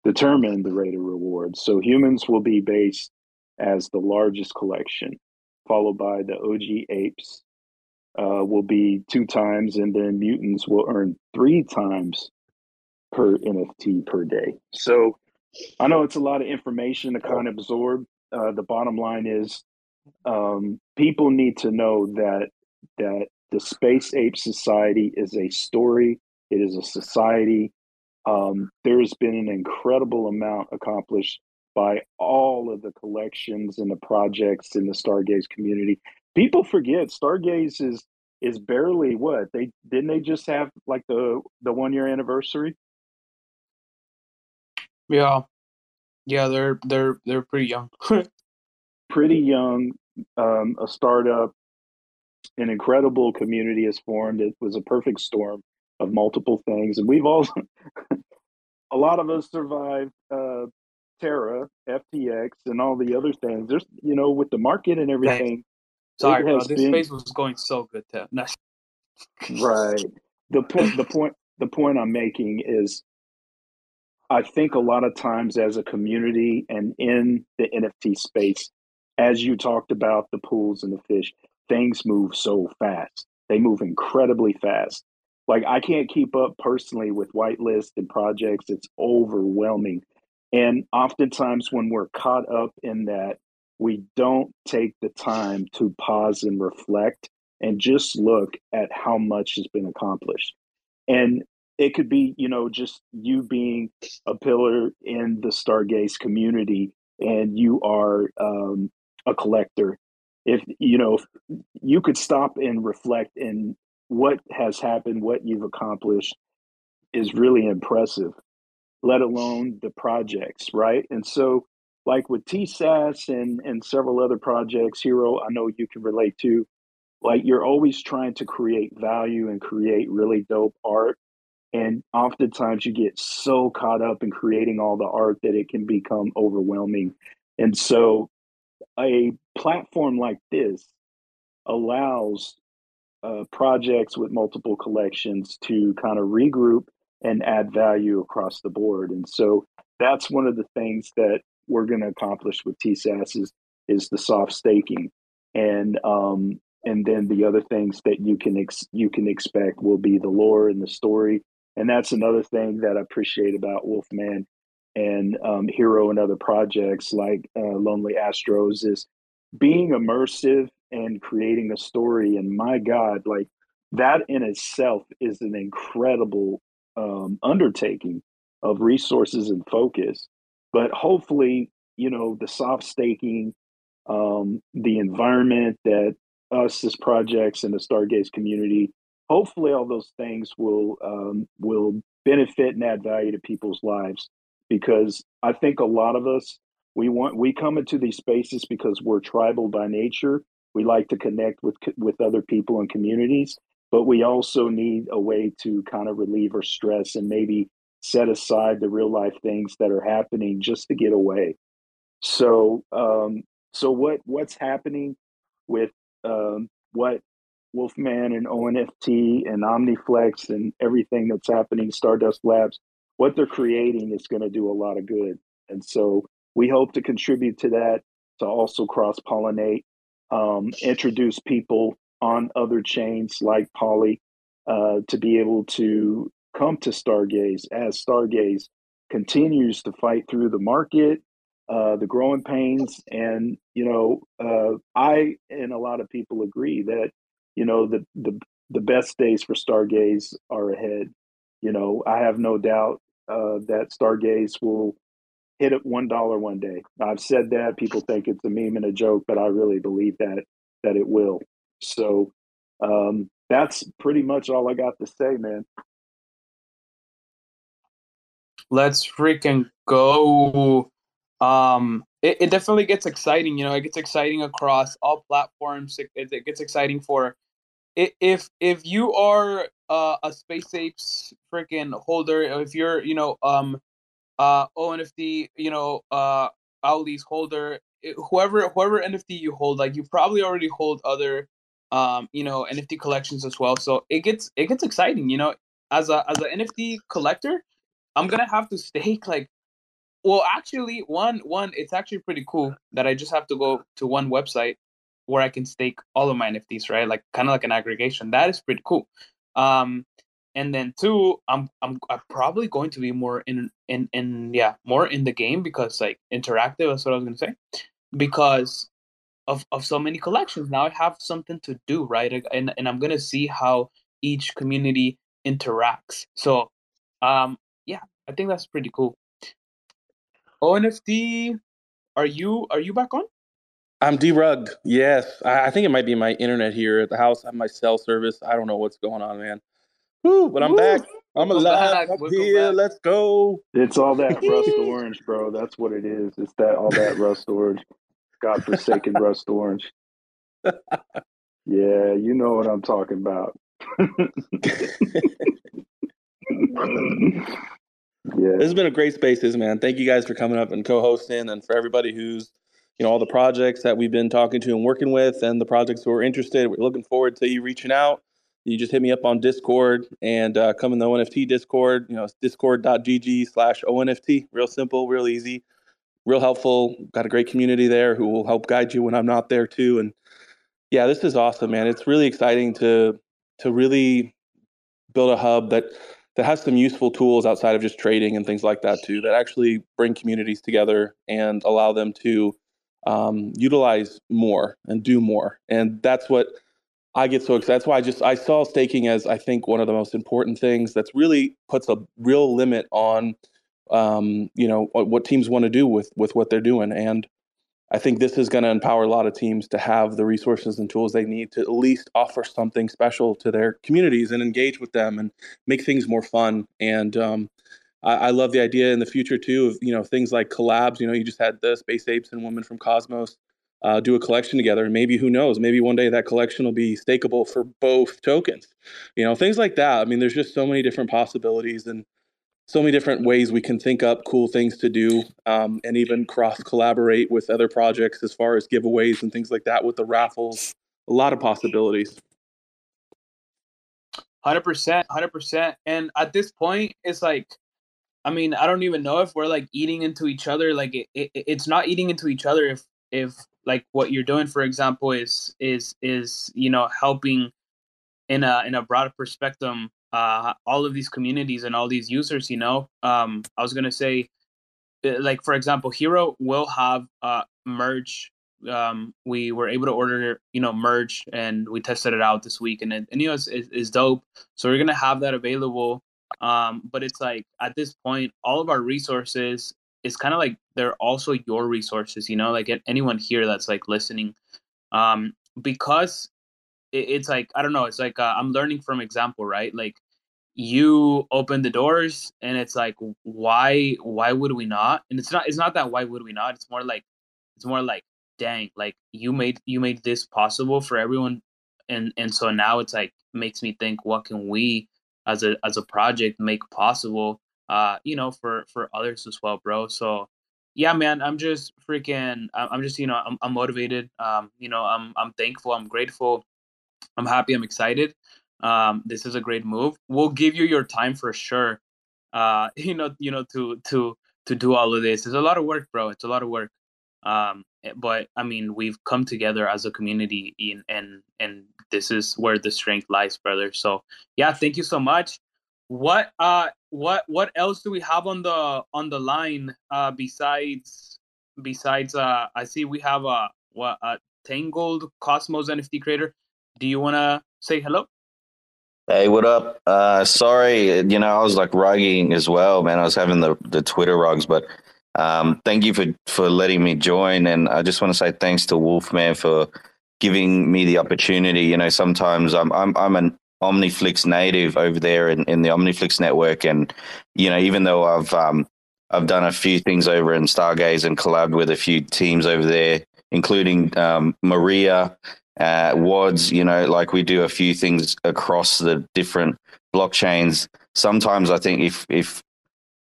S3: determine the rate of reward. So humans will be based as the largest collection, followed by the OG apes uh, will be two times, and then mutants will earn three times per NFT per day. So I know it's a lot of information to kind of absorb. Uh, the bottom line is um, people need to know that that the Space Ape Society is a story. It is a society. Um, there has been an incredible amount accomplished by all of the collections and the projects in the Stargaze community. People forget Stargaze is is barely what they didn't they just have like the the one year anniversary.
S4: Yeah, yeah, they're they're they're pretty young. *laughs*
S3: pretty young, um, a startup, an incredible community has formed. It was a perfect storm of multiple things, and we've all, *laughs* a lot of us survived uh, Terra, FTX, and all the other things. There's, you know, with the market and everything.
S4: Sorry, bro. This
S3: been-
S4: space was going so good. *laughs* No.
S3: Right. The point the point the point I'm making is I think a lot of times as a community and in the NFT space, as you talked about the pools and the fish, things move so fast. They move incredibly fast. Like I can't keep up personally with whitelist and projects. It's overwhelming. And oftentimes, when we're caught up in that, we don't take the time to pause and reflect and just look at how much has been accomplished. And it could be, you know, just you being a pillar in the Stargaze community and you are um, a collector. If, you know, if you could stop and reflect in what has happened, what you've accomplished is really impressive, let alone the projects, right? And so, like with TSAS and, and several other projects, Hero, I know you can relate to, like you're always trying to create value and create really dope art and oftentimes you get so caught up in creating all the art that it can become overwhelming and so a platform like this allows uh, projects with multiple collections to kind of regroup and add value across the board. And so that's one of the things that we're going to accomplish with tsas is, is the soft staking. And um, and then the other things that you can ex- you can expect will be the lore and the story. And that's another thing that I appreciate about Wolfman and um, Hero and other projects like uh, Lonely Astros is being immersive and creating a story. And my God, like that in itself is an incredible um, undertaking of resources and focus. But hopefully, you know, the soft staking, um, the environment that us as projects and the Stargaze community hopefully all those things will um, will benefit and add value to people's lives because I think a lot of us we want we come into these spaces because we're tribal by nature. We like to connect with with other people and communities, but we also need a way to kind of relieve our stress and maybe set aside the real life things that are happening just to get away. So, um, so what what's happening with um, what Wolfman and ONFT and OmniFlix and everything that's happening, Stardust Labs, what they're creating is going to do a lot of good. And so we hope to contribute to that, to also cross pollinate, um, introduce people on other chains like Poly uh, to be able to come to Stargaze as Stargaze continues to fight through the market, uh, the growing pains. And, you know, uh, I and a lot of people agree that you know the the the best days for Stargaze are ahead. You know, I have no doubt uh, that Stargaze will hit at one dollar one day. I've said that people think it's a meme and a joke, but I really believe that that it will. So um, that's pretty much all I got to say, man.
S4: Let's freaking go. Um, it, it definitely gets exciting. You know, it gets exciting across all platforms. It, it, it gets exciting for if if you are uh, a space apes freaking holder, if you're you know um uh ONFT you know uh Owlie's holder, whoever whoever NFT you hold, like you probably already hold other um you know NFT collections as well. So it gets it gets exciting. You know, as a as an NFT collector, I'm gonna have to stake *laughs* like well actually one one it's actually pretty cool that I just have to go to one website where I can stake all of my NFTs, right? Like kind of like an aggregation. That is pretty cool. Um, and then two, I'm I'm I'm probably going to be more in in in yeah more in the game because like interactive. That's what I was gonna say. Because of of so many collections, now I have something to do, right? And and I'm gonna see how each community interacts. So, um, yeah, I think that's pretty cool. ONFT, are you are you back on?
S2: I'm derugged. Yes, I, I, think it might be my internet here at the house. I have my cell service. I don't know what's going on, man. Woo, but I'm Woo. back. I'm alive. I'm here. Let's go.
S3: It's all that *laughs* rust orange, bro. That's what it is. It's that all that rust orange. Godforsaken rust orange. Yeah, you know what I'm talking about. *laughs* *laughs*
S2: yeah. This has been a great spaces, man. Thank you guys for coming up and co-hosting and for everybody who's you know all the projects that we've been talking to and working with and the projects who are interested. We're looking forward to you reaching out. You just hit me up on discord and uh, come in the onft discord you know it's discord.gg slash onft real simple real easy real helpful. Got a great community there who will help guide you when i'm not there too. And yeah this is awesome man. It's really exciting to to really build a hub that that has some useful tools outside of just trading and things like that too that actually bring communities together and allow them to um, utilize more and do more and that's what i get so excited that's why i just i saw staking as i think one of the most important things that's really puts a real limit on um, you know what, what teams want to do with with what they're doing and I think this is going to empower a lot of teams to have the resources and tools they need to at least offer something special to their communities and engage with them and make things more fun. And um, I, I, love the idea in the future too of you know things like collabs. You know, you just had the Space Apes and Women from Cosmos uh, do a collection together, and maybe who knows, maybe one day that collection will be stakeable for both tokens. You know, things like that. I mean, there's just so many different possibilities and so many different ways we can think up cool things to do um, and even cross collaborate with other projects as far as giveaways and things like that with the raffles a lot of possibilities
S4: 100% 100% and at this point it's like i mean i don't even know if we're like eating into each other like it, it, it's not eating into each other if if like what you're doing for example is is is you know helping in a in a broader perspective uh, all of these communities and all these users. You know, um, I was gonna say, uh, like for example, Hero will have uh, merge. Um, we were able to order, you know, merge, and we tested it out this week, and it, and you know, it's, it's dope. So we're gonna have that available. Um, but it's like at this point, all of our resources is kind of like they're also your resources. You know, like anyone here that's like listening, um, because it, it's like I don't know. It's like uh, I'm learning from example, right? Like you open the doors, and it's like why why would we not? And it's not it's not that why would we not? It's more like it's more like dang, like you made you made this possible for everyone, and and so now it's like makes me think what can we as a as a project make possible uh you know for for others as well bro so yeah man i'm just freaking i'm just you know i'm, I'm motivated um you know i'm i'm thankful i'm grateful I'm happy. I'm excited. Um, this is a great move. We'll give you your time for sure. Uh, *laughs* you know, you know, to to to do all of this. It's a lot of work, bro. It's a lot of work. Um, eh, but I mean, we've come together as a community, in, and and this is where the strength lies, brother. So yeah, thank you so much. What uh, what what else do we have on the on the line uh, besides besides uh, I see we have a what a Tangled Cosmos NFT creator. Do you want to say hello?
S12: Hey, what up? Uh, sorry, you know, I was like rugging as well, man. I was having the, the Twitter rugs, but um, thank you for, for letting me join. And I just want to say thanks to Wolfman for giving me the opportunity. You know, sometimes I'm, I'm, I'm an Omniflix native over there in, in the Omniflix network. And, you know, even though I've, um, I've done a few things over in Stargaze and collabed with a few teams over there, including um, Maria uh, Wadz, you know, like we do a few things across the different blockchains. Sometimes I think if if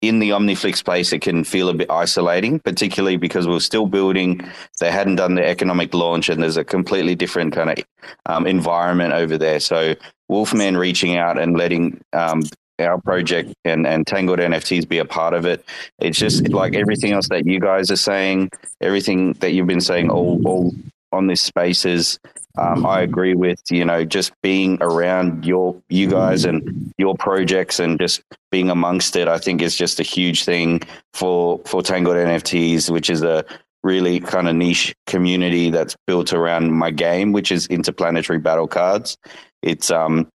S12: in the Omniflix space, it can feel a bit isolating, particularly because we're still building. They hadn't done the economic launch, and there's a completely different kind of um, environment over there. So Wolfman reaching out and letting um, our project and, and Tangled NFTs be a part of it. It's just like everything else that you guys are saying, everything that you've been saying all, all on this spaces um, I agree with you know just being around your you guys and your projects and just being amongst it. I think is just a huge thing for for Tangled NFTs, which is a really kind of niche community that's built around my game, which is interplanetary battle cards. It's um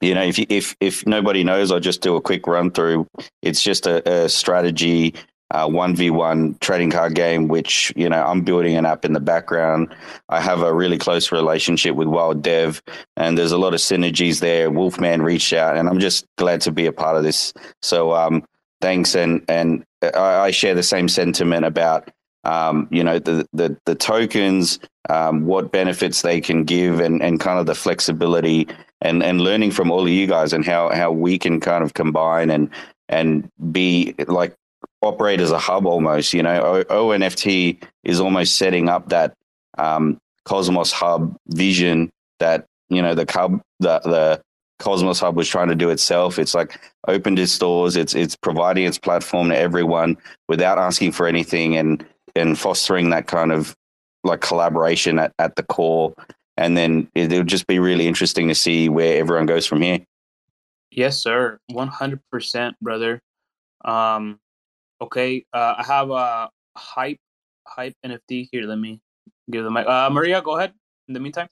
S12: you know if if if nobody knows, I'll just do a quick run through. It's just a, a strategy one v one trading card game, which you know I'm building an app in the background. I have a really close relationship with Wild Dev, and there's a lot of synergies there. Wolfman reached out, and I'm just glad to be a part of this. So um, thanks, and and I, I share the same sentiment about um, you know the the, the tokens, um, what benefits they can give, and and kind of the flexibility. And, and learning from all of you guys and how, how we can kind of combine and and be like operate as a hub almost. You know, ONFT is almost setting up that um, Cosmos Hub vision that you know the hub the the Cosmos Hub was trying to do itself. It's like opened its doors. It's it's providing its platform to everyone without asking for anything and and fostering that kind of like collaboration at, at the core. And then it, it'll just be really interesting to see where everyone goes from here.
S4: Yes, sir. One hundred percent, brother. Um, okay. Uh, I have a hype hype NFT here. Let me give the mic. Uh, Maria, go ahead. In the meantime.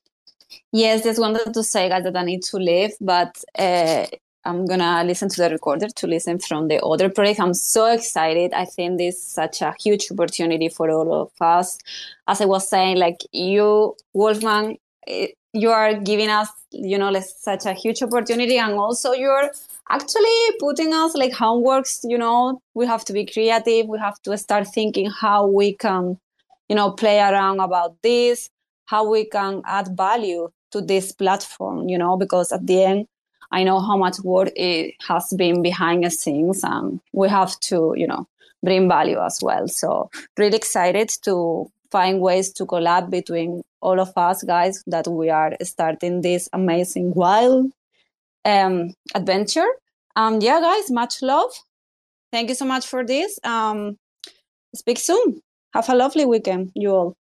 S7: Yes, just wanted to say, guys, that I need to leave, but uh, I'm gonna listen to the recorder to listen from the other project. I'm so excited. I think this is such a huge opportunity for all of us. As I was saying, like you, Wolfman, eh, you are giving us, you know, such a huge opportunity, and also you're actually putting us like homeworks. You know, we have to be creative. We have to start thinking how we can, you know, play around about this, how we can add value to this platform. You know, because at the end I know how much work it has been behind the scenes, and we have to, you know, bring value as well. So really excited to find ways to collab between all of us guys that we are starting this amazing wild um, adventure. Um, yeah, guys, much love. Thank you so much for this. Um, speak soon. Have a lovely weekend, you all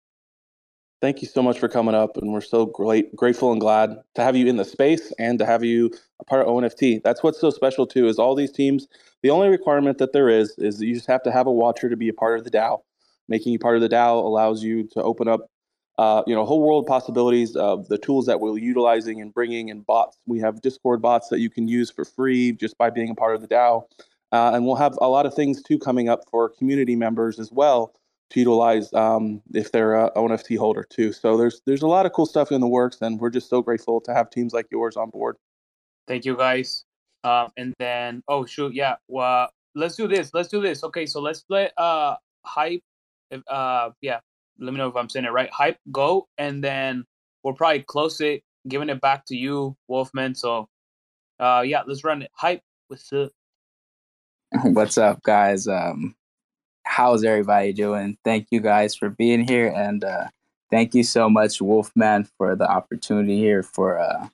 S2: thank you so much for coming up and we're so great grateful and glad to have you in the space and to have you a part of onft that's what's so special too is all these teams the only requirement that there is is that you just have to have a watcher to be a part of the dao making you part of the dao allows you to open up uh, you know whole world possibilities of the tools that we're utilizing and bringing and bots we have discord bots that you can use for free just by being a part of the dao uh, and we'll have a lot of things too coming up for community members as well to utilize um, if they're a ONFT holder too. So there's there's a lot of cool stuff in the works, and we're just so grateful to have teams like yours on board.
S4: Thank you, guys. Um, and then oh shoot, yeah. Well, let's do this. Let's do this. Okay, so let's let uh hype. Uh, yeah. Let me know if I'm saying it right. Hype go, and then we'll probably close it, giving it back to you, Wolfman. So, uh, yeah, let's run it. Hype. What's up? *laughs*
S13: What's up, guys? Um, how's everybody doing? Thank you guys for being here, and uh, thank you so much, Wolfman, for the opportunity here for uh,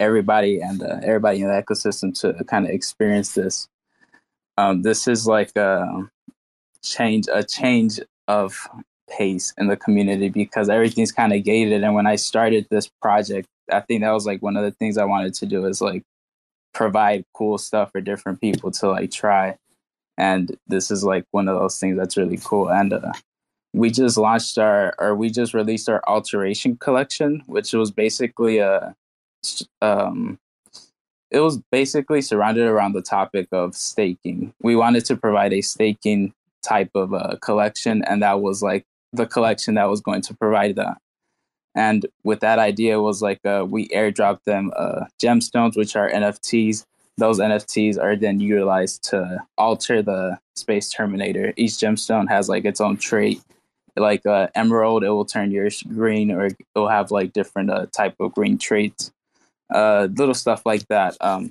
S13: everybody and uh, everybody in the ecosystem to kind of experience this. Um, this is like a change, a change of pace in the community because everything's kind of gated. And when I started this project, I think that was like one of the things I wanted to do is like provide cool stuff for different people to like try. And this is like one of those things that's really cool. And uh, we just launched our or we just released our alteration collection which was basically a um it was basically surrounded around the topic of staking. We wanted to provide a staking type of a uh, collection and that was like the collection that was going to provide that and with that idea was like uh, we airdropped them uh, gemstones which are nfts those NFTs are then utilized to alter the space terminator. Each gemstone has like its own trait. Like uh, emerald, it will turn yours green, or it will have like different uh, type of green traits. Uh, little stuff like that. Um,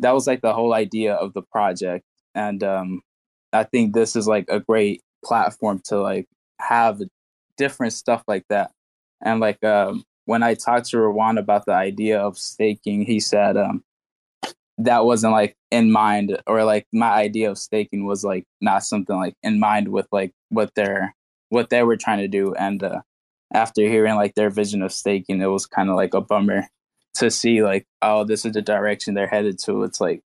S13: that was like the whole idea of the project, and um, I think this is like a great platform to like have different stuff like that. And like um, when I talked to Rawan about the idea of staking, he said um, that wasn't like in mind or like my idea of staking was like not something like in mind with like what they're what they were trying to do. And uh, after hearing like their vision of staking it was kind of like a bummer to see like oh this is the direction they're headed to. It's like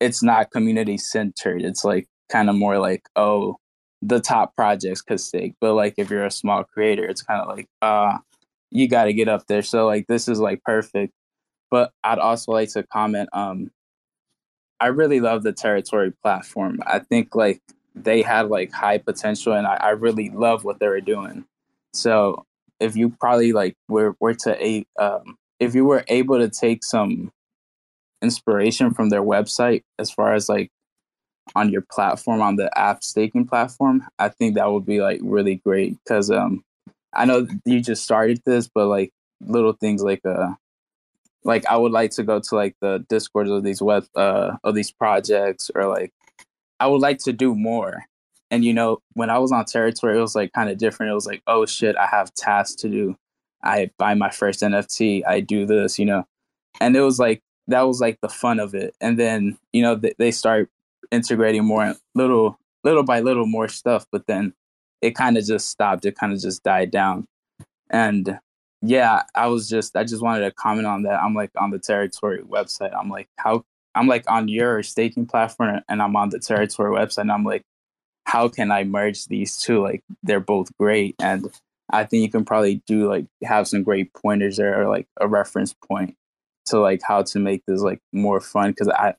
S13: it's not community centered it's like kind of more like oh the top projects could stake but like if you're a small creator it's kind of like uh you got to get up there so like this is like perfect but i'd also like to comment um I really love the territory platform. I think like they had like high potential and I, I really love what they were doing. So if you probably like were were to a um, if you were able to take some inspiration from their website as far as like on your platform on the app staking platform, I think that would be like really great because um I know you just started this, but like little things like uh like I would like to go to like the discords of these web uh of these projects or like I would like to do more. And you know, when I was on territory, it was like kind of different. It was like, oh shit, I have tasks to do. I buy my first NFT. I do this, you know, and it was like that was like the fun of it. And then you know they, they start integrating more little little by little more stuff, but then it kind of just stopped. It kind of just died down. And yeah, I was just I just wanted to comment on that. I'm like on the territory website. I'm like, how I'm like on your staking platform and I'm on the territory website and I'm like, how can I merge these two? Like they're both great. And I think you can probably do like have some great pointers there or like a reference point to like how to make this like more fun because I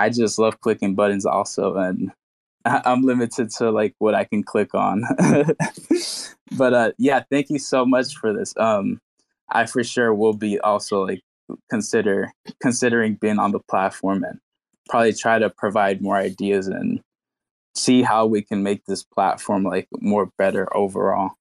S13: I just love clicking buttons also and I'm limited to like what I can click on. *laughs* but uh yeah, thank you so much for this. Um I for sure will be also like consider considering being on the platform and probably try to provide more ideas and see how we can make this platform like more better overall.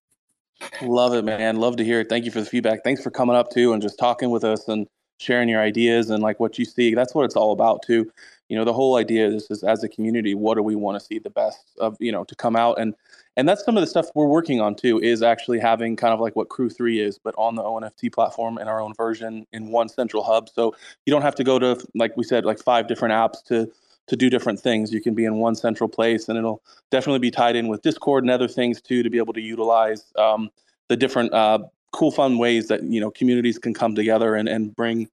S2: Love it, man. Love to hear it. Thank you for the feedback. Thanks for coming up too and just talking with us and sharing your ideas and like what you see. That's what it's all about too. You know, the whole idea is, is as a community, what do we want to see the best of, you know, to come out? And and that's some of the stuff we're working on too is actually having kind of like what crew 3 is but on the onft platform in our own version in one central hub. So you don't have to go to like we said like five different apps to to do different things. You can be in one central place and it'll definitely be tied in with discord and other things too to be able to utilize um, the different uh, cool fun ways that you know communities can come together and, and bring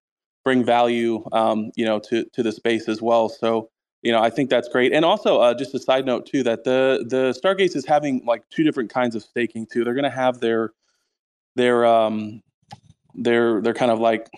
S2: bring value um, you know to to the space as well so you know, I think that's great. And also, uh, just a side note too, that the the Stargaze is having like two different kinds of staking too. They're going to have their their um their they're kind of like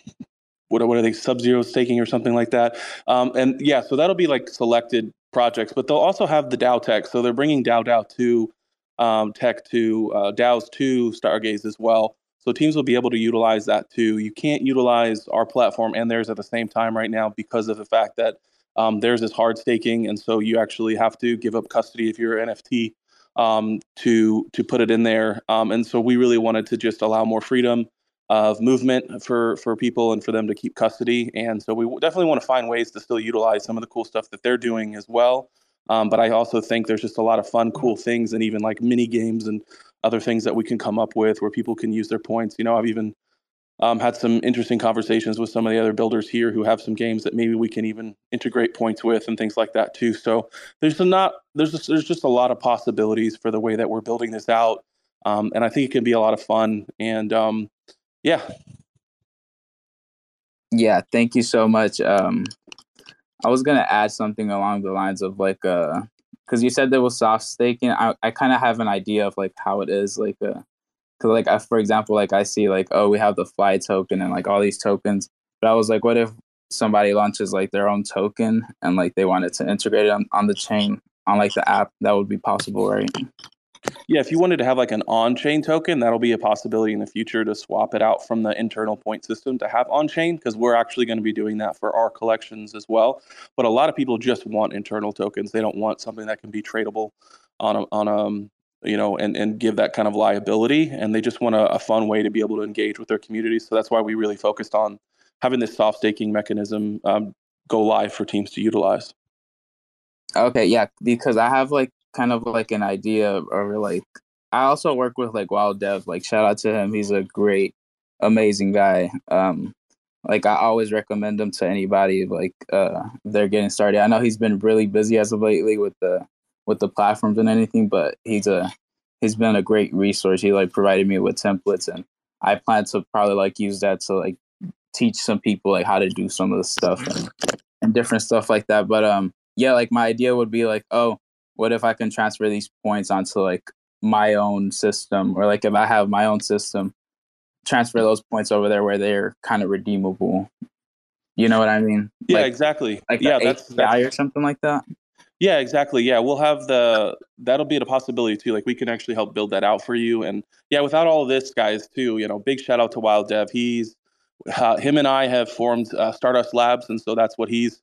S2: what what are they sub zero staking or something like that. Um, and yeah, so that'll be like selected projects, but they'll also have the DAO tech. So they're bringing DAO DAO to um, tech to uh, DAOs to Stargaze as well. So teams will be able to utilize that too. You can't utilize our platform and theirs at the same time right now because of the fact that um, theirs is hard staking, and so you actually have to give up custody if you're an NFT um, to to put it in there. Um, and so we really wanted to just allow more freedom of movement for for people and for them to keep custody. And so we definitely want to find ways to still utilize some of the cool stuff that they're doing as well. Um, but I also think there's just a lot of fun, cool things, and even like mini games and other things that we can come up with where people can use their points. You know, I've even um, had some interesting conversations with some of the other builders here who have some games that maybe we can even integrate points with and things like that too. So there's not there's just, there's just a lot of possibilities for the way that we're building this out, um, and I think it can be a lot of fun. And um, yeah,
S13: yeah, thank you so much. Um, I was gonna add something along the lines of like uh, because you said there was soft staking. I I kind of have an idea of like how it is like uh Cause like I, for example, like I see like oh we have the fly token and like all these tokens, but I was like, what if somebody launches like their own token and like they wanted to integrate it on, on the chain on like the app? That would be possible, right?
S2: Yeah, if you wanted to have like an on-chain token, that'll be a possibility in the future to swap it out from the internal point system to have on-chain because we're actually going to be doing that for our collections as well. But a lot of people just want internal tokens; they don't want something that can be tradable on a, on a um, you know, and, and give that kind of liability. And they just want a, a, fun way to be able to engage with their community. So that's why we really focused on having this soft staking mechanism um, go live for teams to utilize.
S13: Okay, yeah, because I have like kind of like an idea or like I also work with like Wild Dev. Like shout out to him, he's a great, amazing guy. Um, like I always recommend him to anybody like uh they're getting started. I know he's been really busy as of lately with the with the platforms and anything, but he's a he's been a great resource. He like provided me with templates, and I plan to probably like use that to like teach some people like how to do some of the stuff and, and different stuff like that. But um, yeah, like my idea would be like, oh, what if I can transfer these points onto like my own system, or like if I have my own system, transfer those points over there where they're kind of redeemable. You know what I mean?
S2: Yeah,
S13: like,
S2: exactly.
S13: Like
S2: yeah,
S13: that's, that's or something like that.
S2: Yeah, exactly. Yeah, we'll have the that'll be a possibility too. Like we can actually help build that out for you. And yeah, without all of this, guys, too, you know, big shout out to Wild Dev. He's uh, him and I have formed uh, Stardust Labs, and so that's what he's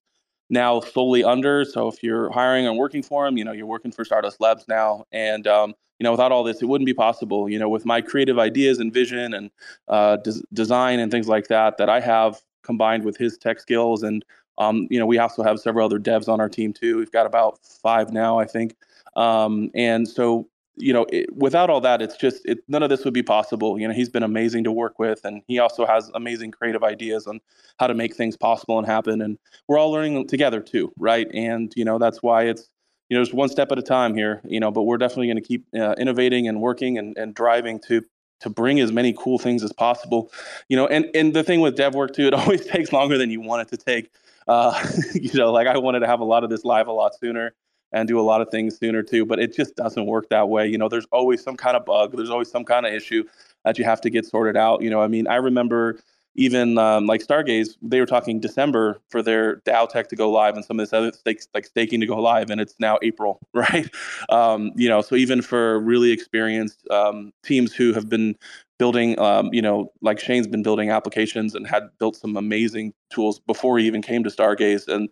S2: now solely under. So if you're hiring and working for him, you know, you're working for Stardust Labs now. And um, you know, without all this, it wouldn't be possible. You know, with my creative ideas and vision and uh, des- design and things like that that I have combined with his tech skills and um, you know, we also have several other devs on our team too. We've got about five now, I think. Um, and so, you know, it, without all that, it's just it, none of this would be possible. You know, he's been amazing to work with, and he also has amazing creative ideas on how to make things possible and happen. And we're all learning together too, right? And you know, that's why it's you know, just one step at a time here. You know, but we're definitely going to keep uh, innovating and working and, and driving to to bring as many cool things as possible you know and and the thing with dev work too *laughs* it always takes longer than you want it to take Uh, *laughs* you know, like I wanted to have a lot of this live a lot sooner and do a lot of things sooner too, but it just doesn't work that way. You know, there's always some kind of bug, there's always some kind of issue that you have to get sorted out. You know, I mean, I remember even um, like Stargaze, they were talking December for their DAO tech to go live and some of this other stakes, like staking to go live, and it's now April, *laughs* right? Um, you know, so even for really experienced um, teams who have been building, um, you know, like Shane's been building applications and had built some amazing tools before he even came to Stargaze, and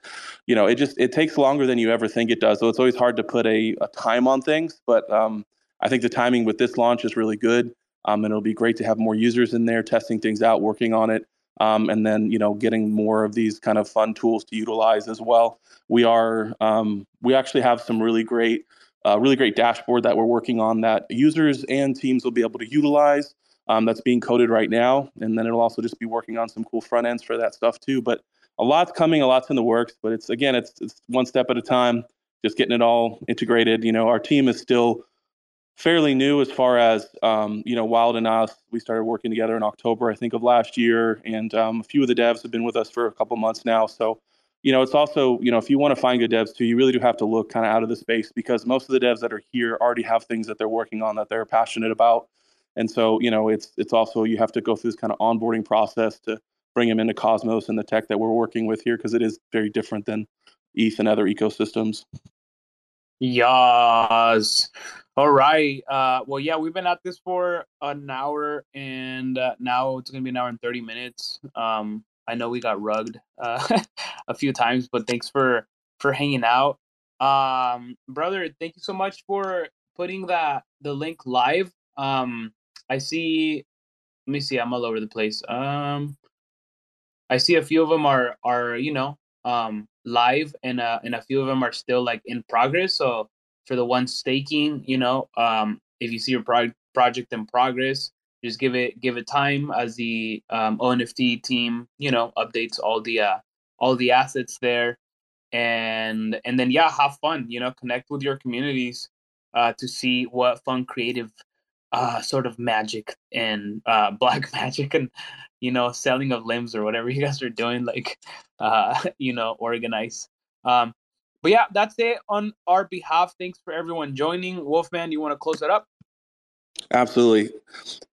S2: you know, it just it takes longer than you ever think it does. So it's always hard to put a, a time on things, but um, I think the timing with this launch is really good. Um, and it'll be great to have more users in there testing things out, working on it, um, and then you know getting more of these kind of fun tools to utilize as well. We are um, we actually have some really great, uh, really great dashboard that we're working on that users and teams will be able to utilize. Um, that's being coded right now, and then it'll also just be working on some cool front ends for that stuff too. But a lot's coming, a lot's in the works. But it's again, it's it's one step at a time, just getting it all integrated. You know, our team is still fairly new as far as um, you know wild and us we started working together in october i think of last year and um, a few of the devs have been with us for a couple months now so you know it's also you know if you want to find good devs too you really do have to look kind of out of the space because most of the devs that are here already have things that they're working on that they're passionate about and so you know it's it's also you have to go through this kind of onboarding process to bring them into cosmos and the tech that we're working with here because it is very different than eth and other ecosystems
S4: Yes. All right. Uh, well, yeah, we've been at this for an hour, and uh, now it's gonna be an hour and thirty minutes. Um, I know we got rugged uh, *laughs* a few times, but thanks for for hanging out, um, brother. Thank you so much for putting that the link live. Um, I see. Let me see. I'm all over the place. Um, I see a few of them are are you know um live and uh and a few of them are still like in progress so for the ones staking you know um if you see your pro- project in progress just give it give it time as the um onft team you know updates all the uh all the assets there and and then yeah have fun you know connect with your communities uh to see what fun creative uh sort of magic and uh *laughs* black magic and you know selling of limbs or whatever you guys are doing like uh *laughs* you know organize um but yeah that's it on our behalf thanks for everyone joining wolfman you want to close it up
S2: Absolutely.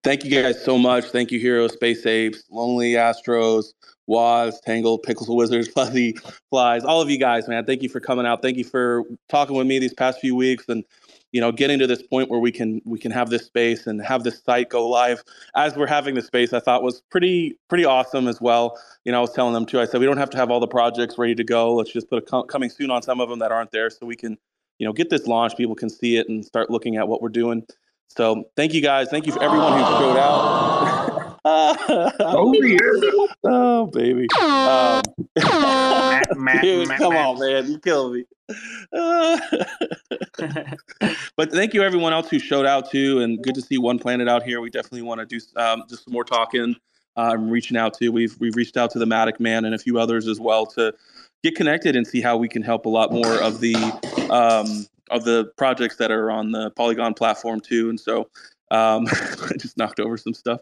S2: Thank you guys so much. Thank you, Hero, Space Apes, Lonely Astros, Wadz, Tangle, Pixel Wizards, *laughs* Fuzzy Flies, all of you guys, man. Thank you for coming out. Thank you for talking with me these past few weeks and you know getting to this point where we can we can have this space and have this site go live as we're having the space i thought was pretty pretty awesome as well you know i was telling them too i said we don't have to have all the projects ready to go let's just put a com- coming soon on some of them that aren't there so we can you know get this launched people can see it and start looking at what we're doing so thank you guys. Thank you for everyone who showed out. *laughs* oh, yeah. Oh baby. Um, *laughs* dude, come on, man. You killed me. *laughs* but thank you everyone else who showed out too, and good to see One Planet out here. We definitely want to do um, just some more talking. Uh, I'm reaching out to. We've we've reached out to the Matic Man and a few others as well to get connected and see how we can help a lot more of the um, of the projects that are on the Polygon platform too. And so um, *laughs* I just knocked over some stuff.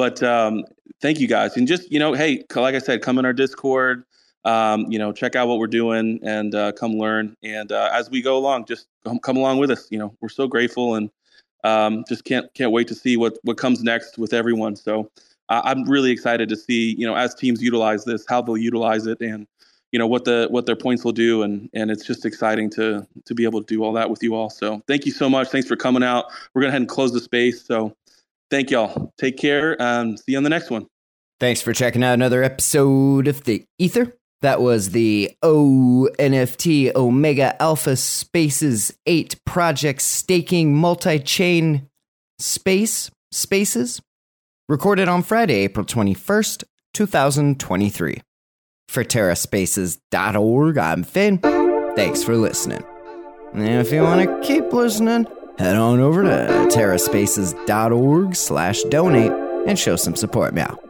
S2: But um, thank you guys, and just you know, hey, like I said, come in our Discord. Um, you know, check out what we're doing and uh, come learn. And uh, as we go along, just come, come along with us. You know, we're so grateful and um, just can't can't wait to see what what comes next with everyone. So uh, I'm really excited to see you know as teams utilize this, how they'll utilize it, and you know what the what their points will do and and it's just exciting to to be able to do all that with you all so thank you so much thanks for coming out we're gonna head and close the space so thank y'all take care and see you on the next one
S1: Thanks for checking out another episode of The Ether. That was the ONFT Omega Alpha Spaces 8 project staking multi chain space spaces recorded on Friday, April 21st, 2023. For TerraSpaces.org, I'm Finn. Thanks for listening. And if you want to keep listening, head on over to TerraSpaces.org slash donate and show some support, meow.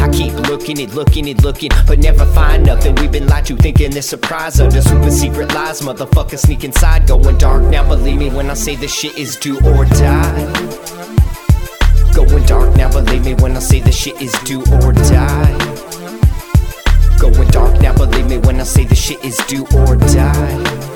S1: I keep looking it, looking it, looking, but never find nothing. We've been lied to, thinking this surprise under super secret lies. Motherfucker sneak inside, going dark. Now believe me when I say this shit is do or die. Going dark now, believe me when I say this shit is do or die. Going dark now, believe me when I say this shit is do or die.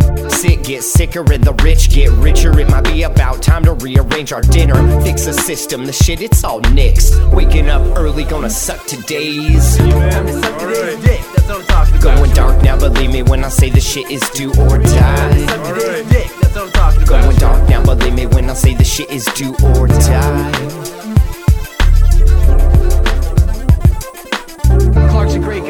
S1: sick get sicker and the rich get richer, it might be about time to rearrange our dinner. Fix the system, the shit, it's all nixed. Waking up early, gonna suck today's. I'm. Going dark now, believe me when I say the shit is do or die. That's I'm. Going dark now, believe me when I say the shit is do or die.